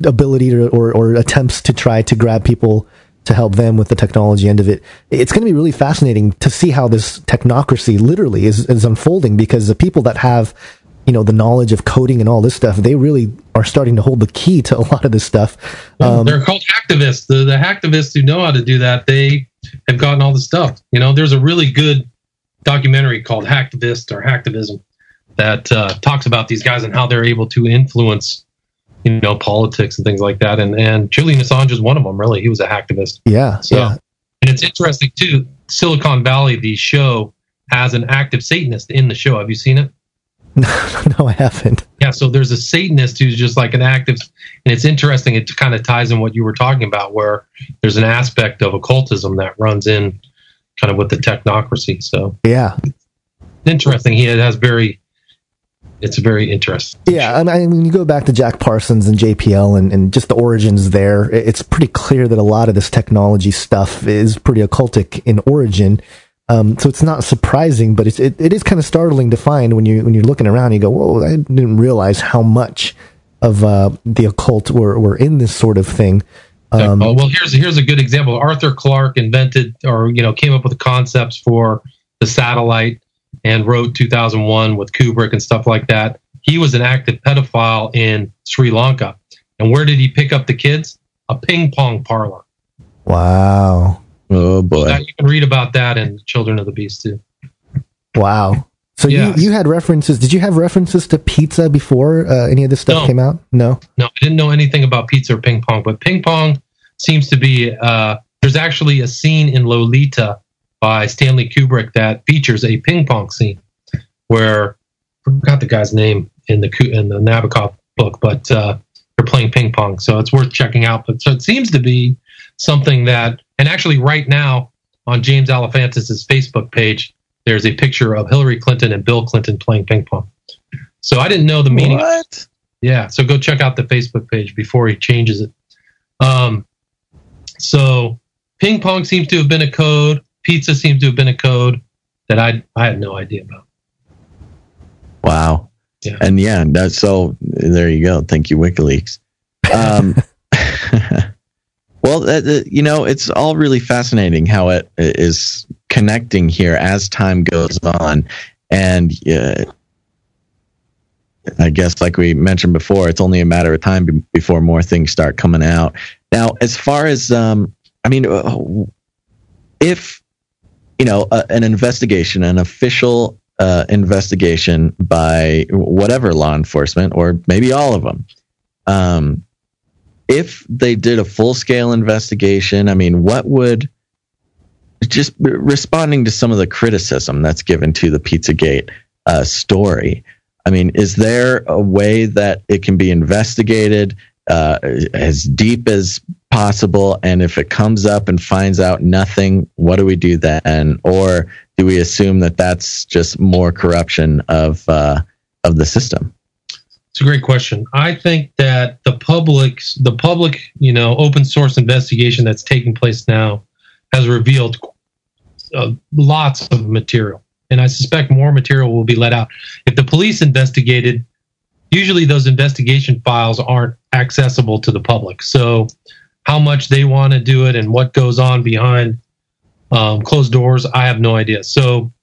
ability to, or or attempts to try to grab people to help them with the technology end of it. It's going to be really fascinating to see how this technocracy literally is, is unfolding because the people that have you know the knowledge of coding and all this stuff they really are starting to hold the key to a lot of this stuff. Um, they're called hacktivists. The, the hacktivists who know how to do that they have gotten all the stuff. You know there's a really good documentary called hacktivist or hacktivism that uh, talks about these guys and how they're able to influence you know politics and things like that. And and Julian Assange is one of them really. He was a hacktivist. Yeah so yeah. and it's interesting too. Silicon Valley the show has an active Satanist in the show. Have you seen it no, I haven't. Yeah, so there's a Satanist who's just like an active, and it's interesting. It kind of ties in what you were talking about, where there's an aspect of occultism that runs in kind of with the technocracy. So yeah, interesting. He has very, it's very interesting. Yeah, I mean, when you go back to Jack Parsons and JPL and, and just the origins there, it's pretty clear that a lot of this technology stuff is pretty occultic in origin. Um, so it's not surprising, but it's, it, it is kind of startling to find when you when you're looking around. You go, "Whoa! I didn't realize how much of uh, the occult were, were in this sort of thing." Um, well, here's here's a good example. Arthur Clarke invented, or you know, came up with the concepts for the satellite and wrote 2001 with Kubrick and stuff like that. He was an active pedophile in Sri Lanka, and where did he pick up the kids? A ping pong parlor. Wow. Oh boy! So you can read about that in Children of the Beast too. Wow. So yes. you, you had references. Did you have references to pizza before uh, any of this stuff no. came out? No. No, I didn't know anything about pizza or ping pong, but ping pong seems to be. Uh, there's actually a scene in Lolita by Stanley Kubrick that features a ping pong scene where I forgot the guy's name in the in the Nabokov book, but uh, they're playing ping pong, so it's worth checking out. But so it seems to be something that and actually, right now on James Alefantis' Facebook page, there's a picture of Hillary Clinton and Bill Clinton playing ping pong. So I didn't know the meaning. What? Yeah. So go check out the Facebook page before he changes it. Um, so ping pong seems to have been a code. Pizza seems to have been a code that I I had no idea about. Wow. Yeah. And yeah, that's so there you go. Thank you, WikiLeaks. Um, Well, uh, uh, you know, it's all really fascinating how it is connecting here as time goes on. And uh, I guess, like we mentioned before, it's only a matter of time be- before more things start coming out. Now, as far as, um, I mean, uh, if, you know, uh, an investigation, an official uh, investigation by whatever law enforcement, or maybe all of them, um, if they did a full scale investigation, I mean, what would just responding to some of the criticism that's given to the Pizzagate uh, story? I mean, is there a way that it can be investigated uh, as deep as possible? And if it comes up and finds out nothing, what do we do then? Or do we assume that that's just more corruption of uh, of the system? It's a great question. I think that the public, the public, you know, open source investigation that's taking place now has revealed uh, lots of material, and I suspect more material will be let out. If the police investigated, usually those investigation files aren't accessible to the public. So, how much they want to do it and what goes on behind um, closed doors, I have no idea. So,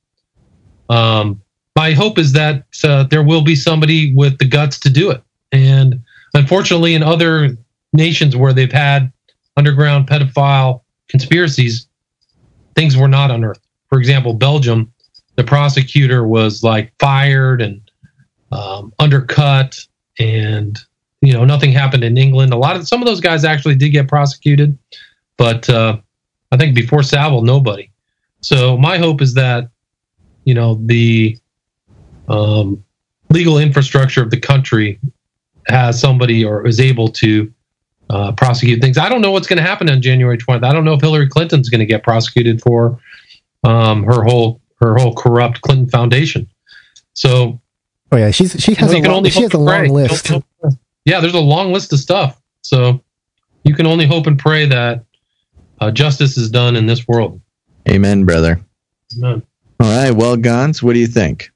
um, my hope is that uh, there will be somebody with the guts to do it. And unfortunately, in other nations where they've had underground pedophile conspiracies, things were not unearthed. For example, Belgium, the prosecutor was like fired and um, undercut, and you know nothing happened in England. A lot of some of those guys actually did get prosecuted, but uh, I think before Savile, nobody. So my hope is that you know the um, legal infrastructure of the country has somebody or is able to uh, prosecute things. I don't know what's going to happen on January 20th. I don't know if Hillary Clinton's going to get prosecuted for um, her whole her whole corrupt Clinton Foundation. So, oh yeah, she's she has a long, she has a long list. Yeah, there's a long list of stuff. So you can only hope and pray that uh, justice is done in this world. Amen, brother. Amen. All right, well, Gons, what do you think?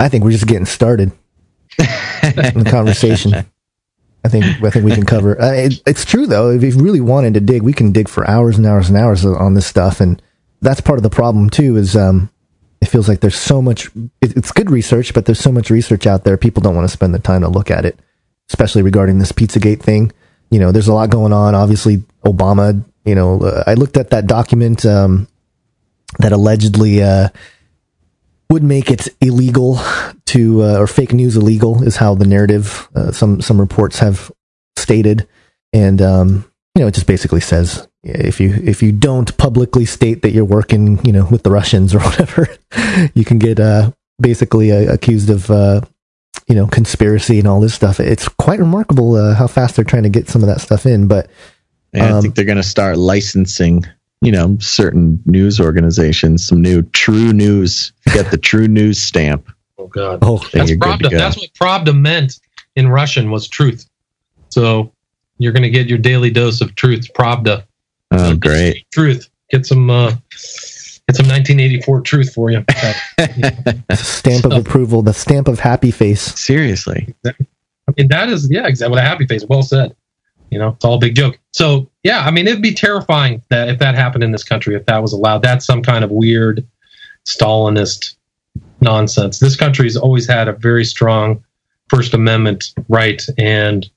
I think we're just getting started in the conversation. I think I think we can cover. Uh, it, it's true though. If you really wanted to dig, we can dig for hours and hours and hours on this stuff, and that's part of the problem too. Is um, it feels like there's so much. It, it's good research, but there's so much research out there. People don't want to spend the time to look at it, especially regarding this PizzaGate thing. You know, there's a lot going on. Obviously, Obama. You know, uh, I looked at that document um, that allegedly. Uh, would make it illegal to uh, or fake news illegal is how the narrative uh, some some reports have stated. And um, you know it just basically says if you if you don't publicly state that you're working you know with the Russians or whatever you can get uh, basically uh, accused of uh, you know conspiracy and all this stuff. It's quite remarkable uh, how fast they're trying to get some of that stuff in but um, I think they're going to start licensing you know, certain news organizations, some new true news, Get the true news stamp. Oh God! Oh, that's Pravda. That's what Pravda meant in Russian was truth. So you're going to get your daily dose of truth, Pravda. Oh, great! Truth. Get some. Uh, get some 1984 truth for you. stamp of approval. The stamp of happy face. Seriously. I mean, that is yeah, exactly. What a happy face. Well said. You know, it's all a big joke. So yeah, I mean, it'd be terrifying that if that happened in this country, if that was allowed. That's some kind of weird Stalinist nonsense. This country's always had a very strong First Amendment right, and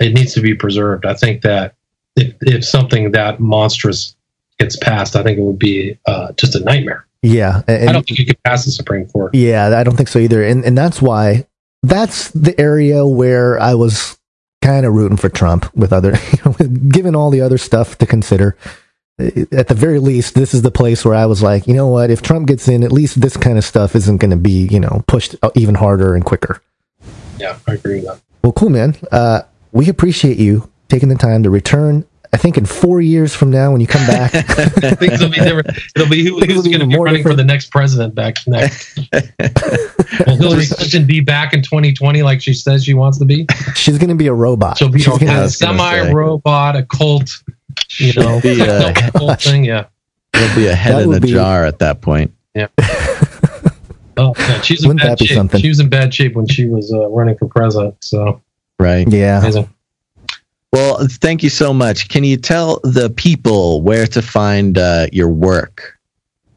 it needs to be preserved. I think that if, if something that monstrous gets passed, I think it would be uh, just a nightmare. Yeah, I don't think you could pass the Supreme Court. Yeah, I don't think so either, and and that's why that's the area where I was kind of rooting for Trump with other, you know, given all the other stuff to consider. At the very least, this is the place where I was like, you know what? If Trump gets in, at least this kind of stuff isn't going to be, you know, pushed even harder and quicker. Yeah, I agree with that. Well, cool, man. Uh, we appreciate you taking the time to return I think in four years from now, when you come back, things will be different. It'll be who, who's going to be running different. for the next president back next. will Hillary Clinton be back in 2020 like she says she wants to be? She's going to be a robot. She'll be She's a, a semi-robot, a cult, you know, be a, whole thing. Yeah, it'll be a head that in a be, jar at that point. Yeah. Oh, yeah, she's in Wouldn't bad shape. Something? She was in bad shape when she was uh, running for president. So right, yeah. Amazing. Well, thank you so much. Can you tell the people where to find uh, your work?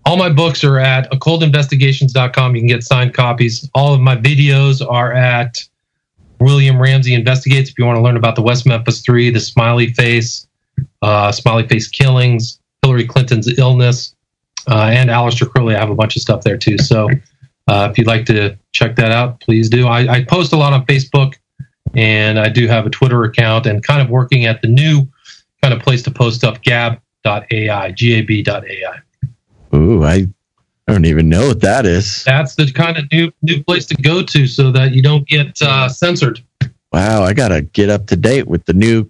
All my books are at occultinvestigations.com. You can get signed copies. All of my videos are at William Ramsey Investigates. If you want to learn about the West Memphis Three, the Smiley Face, uh, Smiley Face killings, Hillary Clinton's illness, uh, and Aleister Crowley, I have a bunch of stuff there too. So uh, if you'd like to check that out, please do. I, I post a lot on Facebook and I do have a Twitter account and kind of working at the new kind of place to post stuff, gab.ai, gab.ai. Ooh, I I don't even know what that is. That's the kind of new new place to go to so that you don't get uh, censored. Wow, I gotta get up to date with the new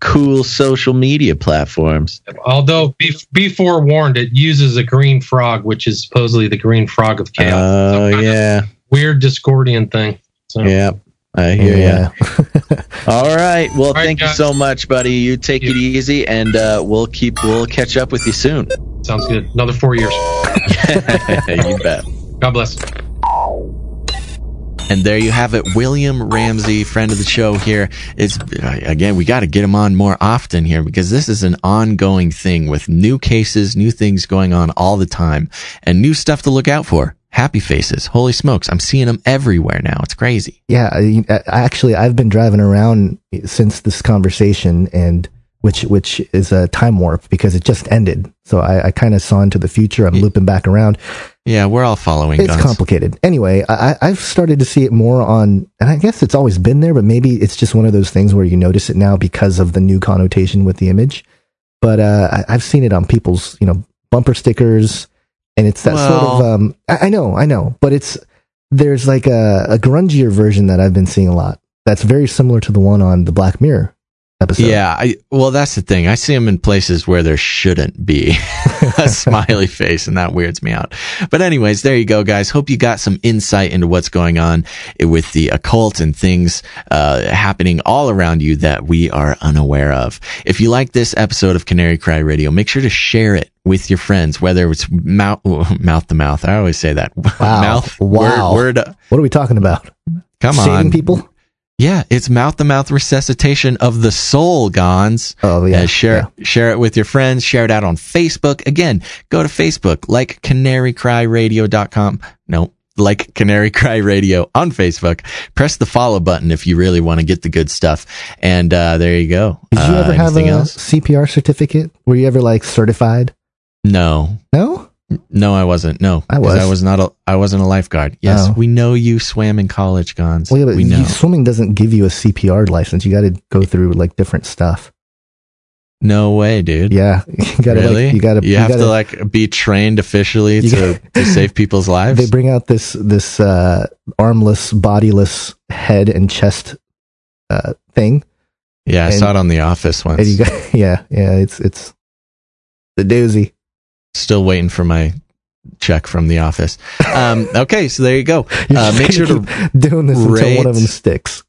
cool social media platforms. Although be, be forewarned, it uses a green frog, which is supposedly the green frog of chaos. Oh yeah, weird Discordian thing. So. Yeah, I hear yeah. you. All right. Well, All right, thank guys. you so much, buddy. You take it easy, and uh, we'll keep we'll catch up with you soon. Sounds good. Another four years. you bet. God bless. And there you have it, William Ramsey, friend of the show here. It's again, we got to get him on more often here because this is an ongoing thing with new cases, new things going on all the time, and new stuff to look out for happy faces. Holy smokes. I'm seeing them everywhere now. It's crazy. Yeah. I, I actually, I've been driving around since this conversation and which, which is a time warp because it just ended. So I, I kind of saw into the future. I'm looping back around. Yeah. We're all following. It's guns. complicated. Anyway, I, I've started to see it more on, and I guess it's always been there, but maybe it's just one of those things where you notice it now because of the new connotation with the image. But, uh, I, I've seen it on people's, you know, bumper stickers, and it's that well, sort of um, I, I, know i know but it's there's like a, a grungier version that i've been seeing a lot that's very similar to the one on the black mirror episode yeah I, well that's the thing i see them in places where there shouldn't be a smiley face and that weirds me out but anyways there you go guys hope you got some insight into what's going on with the occult and things uh, happening all around you that we are unaware of if you like this episode of canary cry radio make sure to share it with your friends, whether it's mouth mouth to mouth. I always say that. Wow. mouth wow. word, word. What are we talking about? Come Saving on, people. Yeah, it's mouth to mouth resuscitation of the soul, Gons. Oh yeah, uh, share yeah. share it with your friends. Share it out on Facebook. Again, go to Facebook, like canarycryradio.com. No, like Canary Cry Radio on Facebook. Press the follow button if you really want to get the good stuff. And uh, there you go. Did you uh, ever have a else? CPR certificate? Were you ever like certified? No. No? No, I wasn't. No, I was. I was not. A, I wasn't a lifeguard. Yes, Oh. we know you swam in college, Gons. Well, yeah, but we know. you, swimming doesn't give you a CPR license. You got to go through like different stuff. no way, dude. Yeah, you got to really? like, you got to You have to like be trained officially to, to save people's lives. They bring out this this uh, armless, bodiless head and chest uh, thing, yeah, I and- saw it on The Office once. you got yeah, yeah. It's it's the doozy. Still waiting for my check from The Office. Um, okay, so there you go. Uh, make sure to doing this until one of them sticks.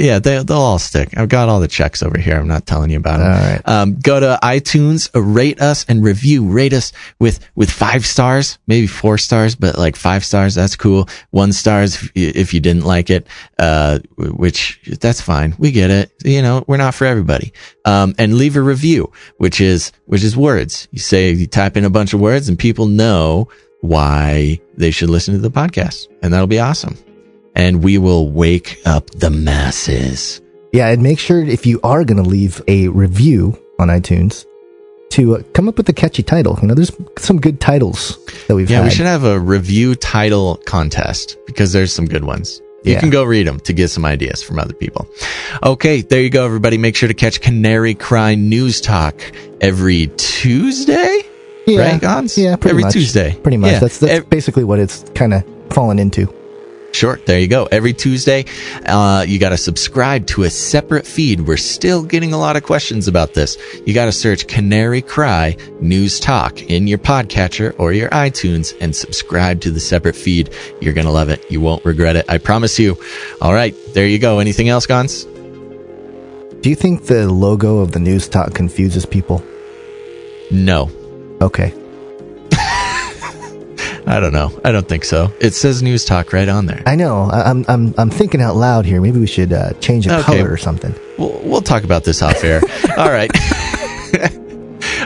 Yeah, they, they'll all stick. I've got all the checks over here. I'm not telling you about All them. right. Um, go to iTunes, uh, rate us and review. Rate us with, with five stars, maybe four stars, but like five stars. That's cool. One stars if, if you didn't like it, uh, which that's fine. We get it. You know, we're not for everybody. Um, and leave a review, which is, which is words. You say, you type in a bunch of words and people know why they should listen to the podcast. And that'll be awesome. And we will wake up the masses. Yeah, and make sure if you are going to leave a review on iTunes to uh, come up with a catchy title. You know, there's some good titles that we've Yeah, had. we should have a review title contest because there's some good ones. You Yeah. can go read them to get some ideas from other people. Okay, there you go, everybody. Make sure to catch Canary Cry News Talk every Tuesday. yeah, right, Gons? Yeah, pretty Every much. Tuesday. Pretty much. Yeah. That's that's basically what it's kind of fallen into. Sure, there you go. Every Tuesday, uh, you got to subscribe to a separate feed. We're still getting a lot of questions about this. You got to search Canary Cry News Talk in your podcatcher or your iTunes and subscribe to the separate feed. You're going to love it. You won't regret it. I promise you. All right, there you go. Anything else, Gons? Do you think the logo of the news talk confuses people? No. Okay. I don't know. I don't think so. It says News Talk right on there. I know. I, I'm I'm I'm thinking out loud here. Maybe we should uh, change the Okay. color or something. We'll, we'll talk about this off air. All right.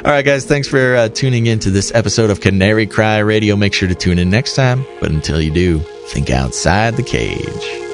All right, guys. Thanks for uh, tuning in to this episode of Canary Cry Radio. Make sure to tune in next time. But until you do, think outside the cage.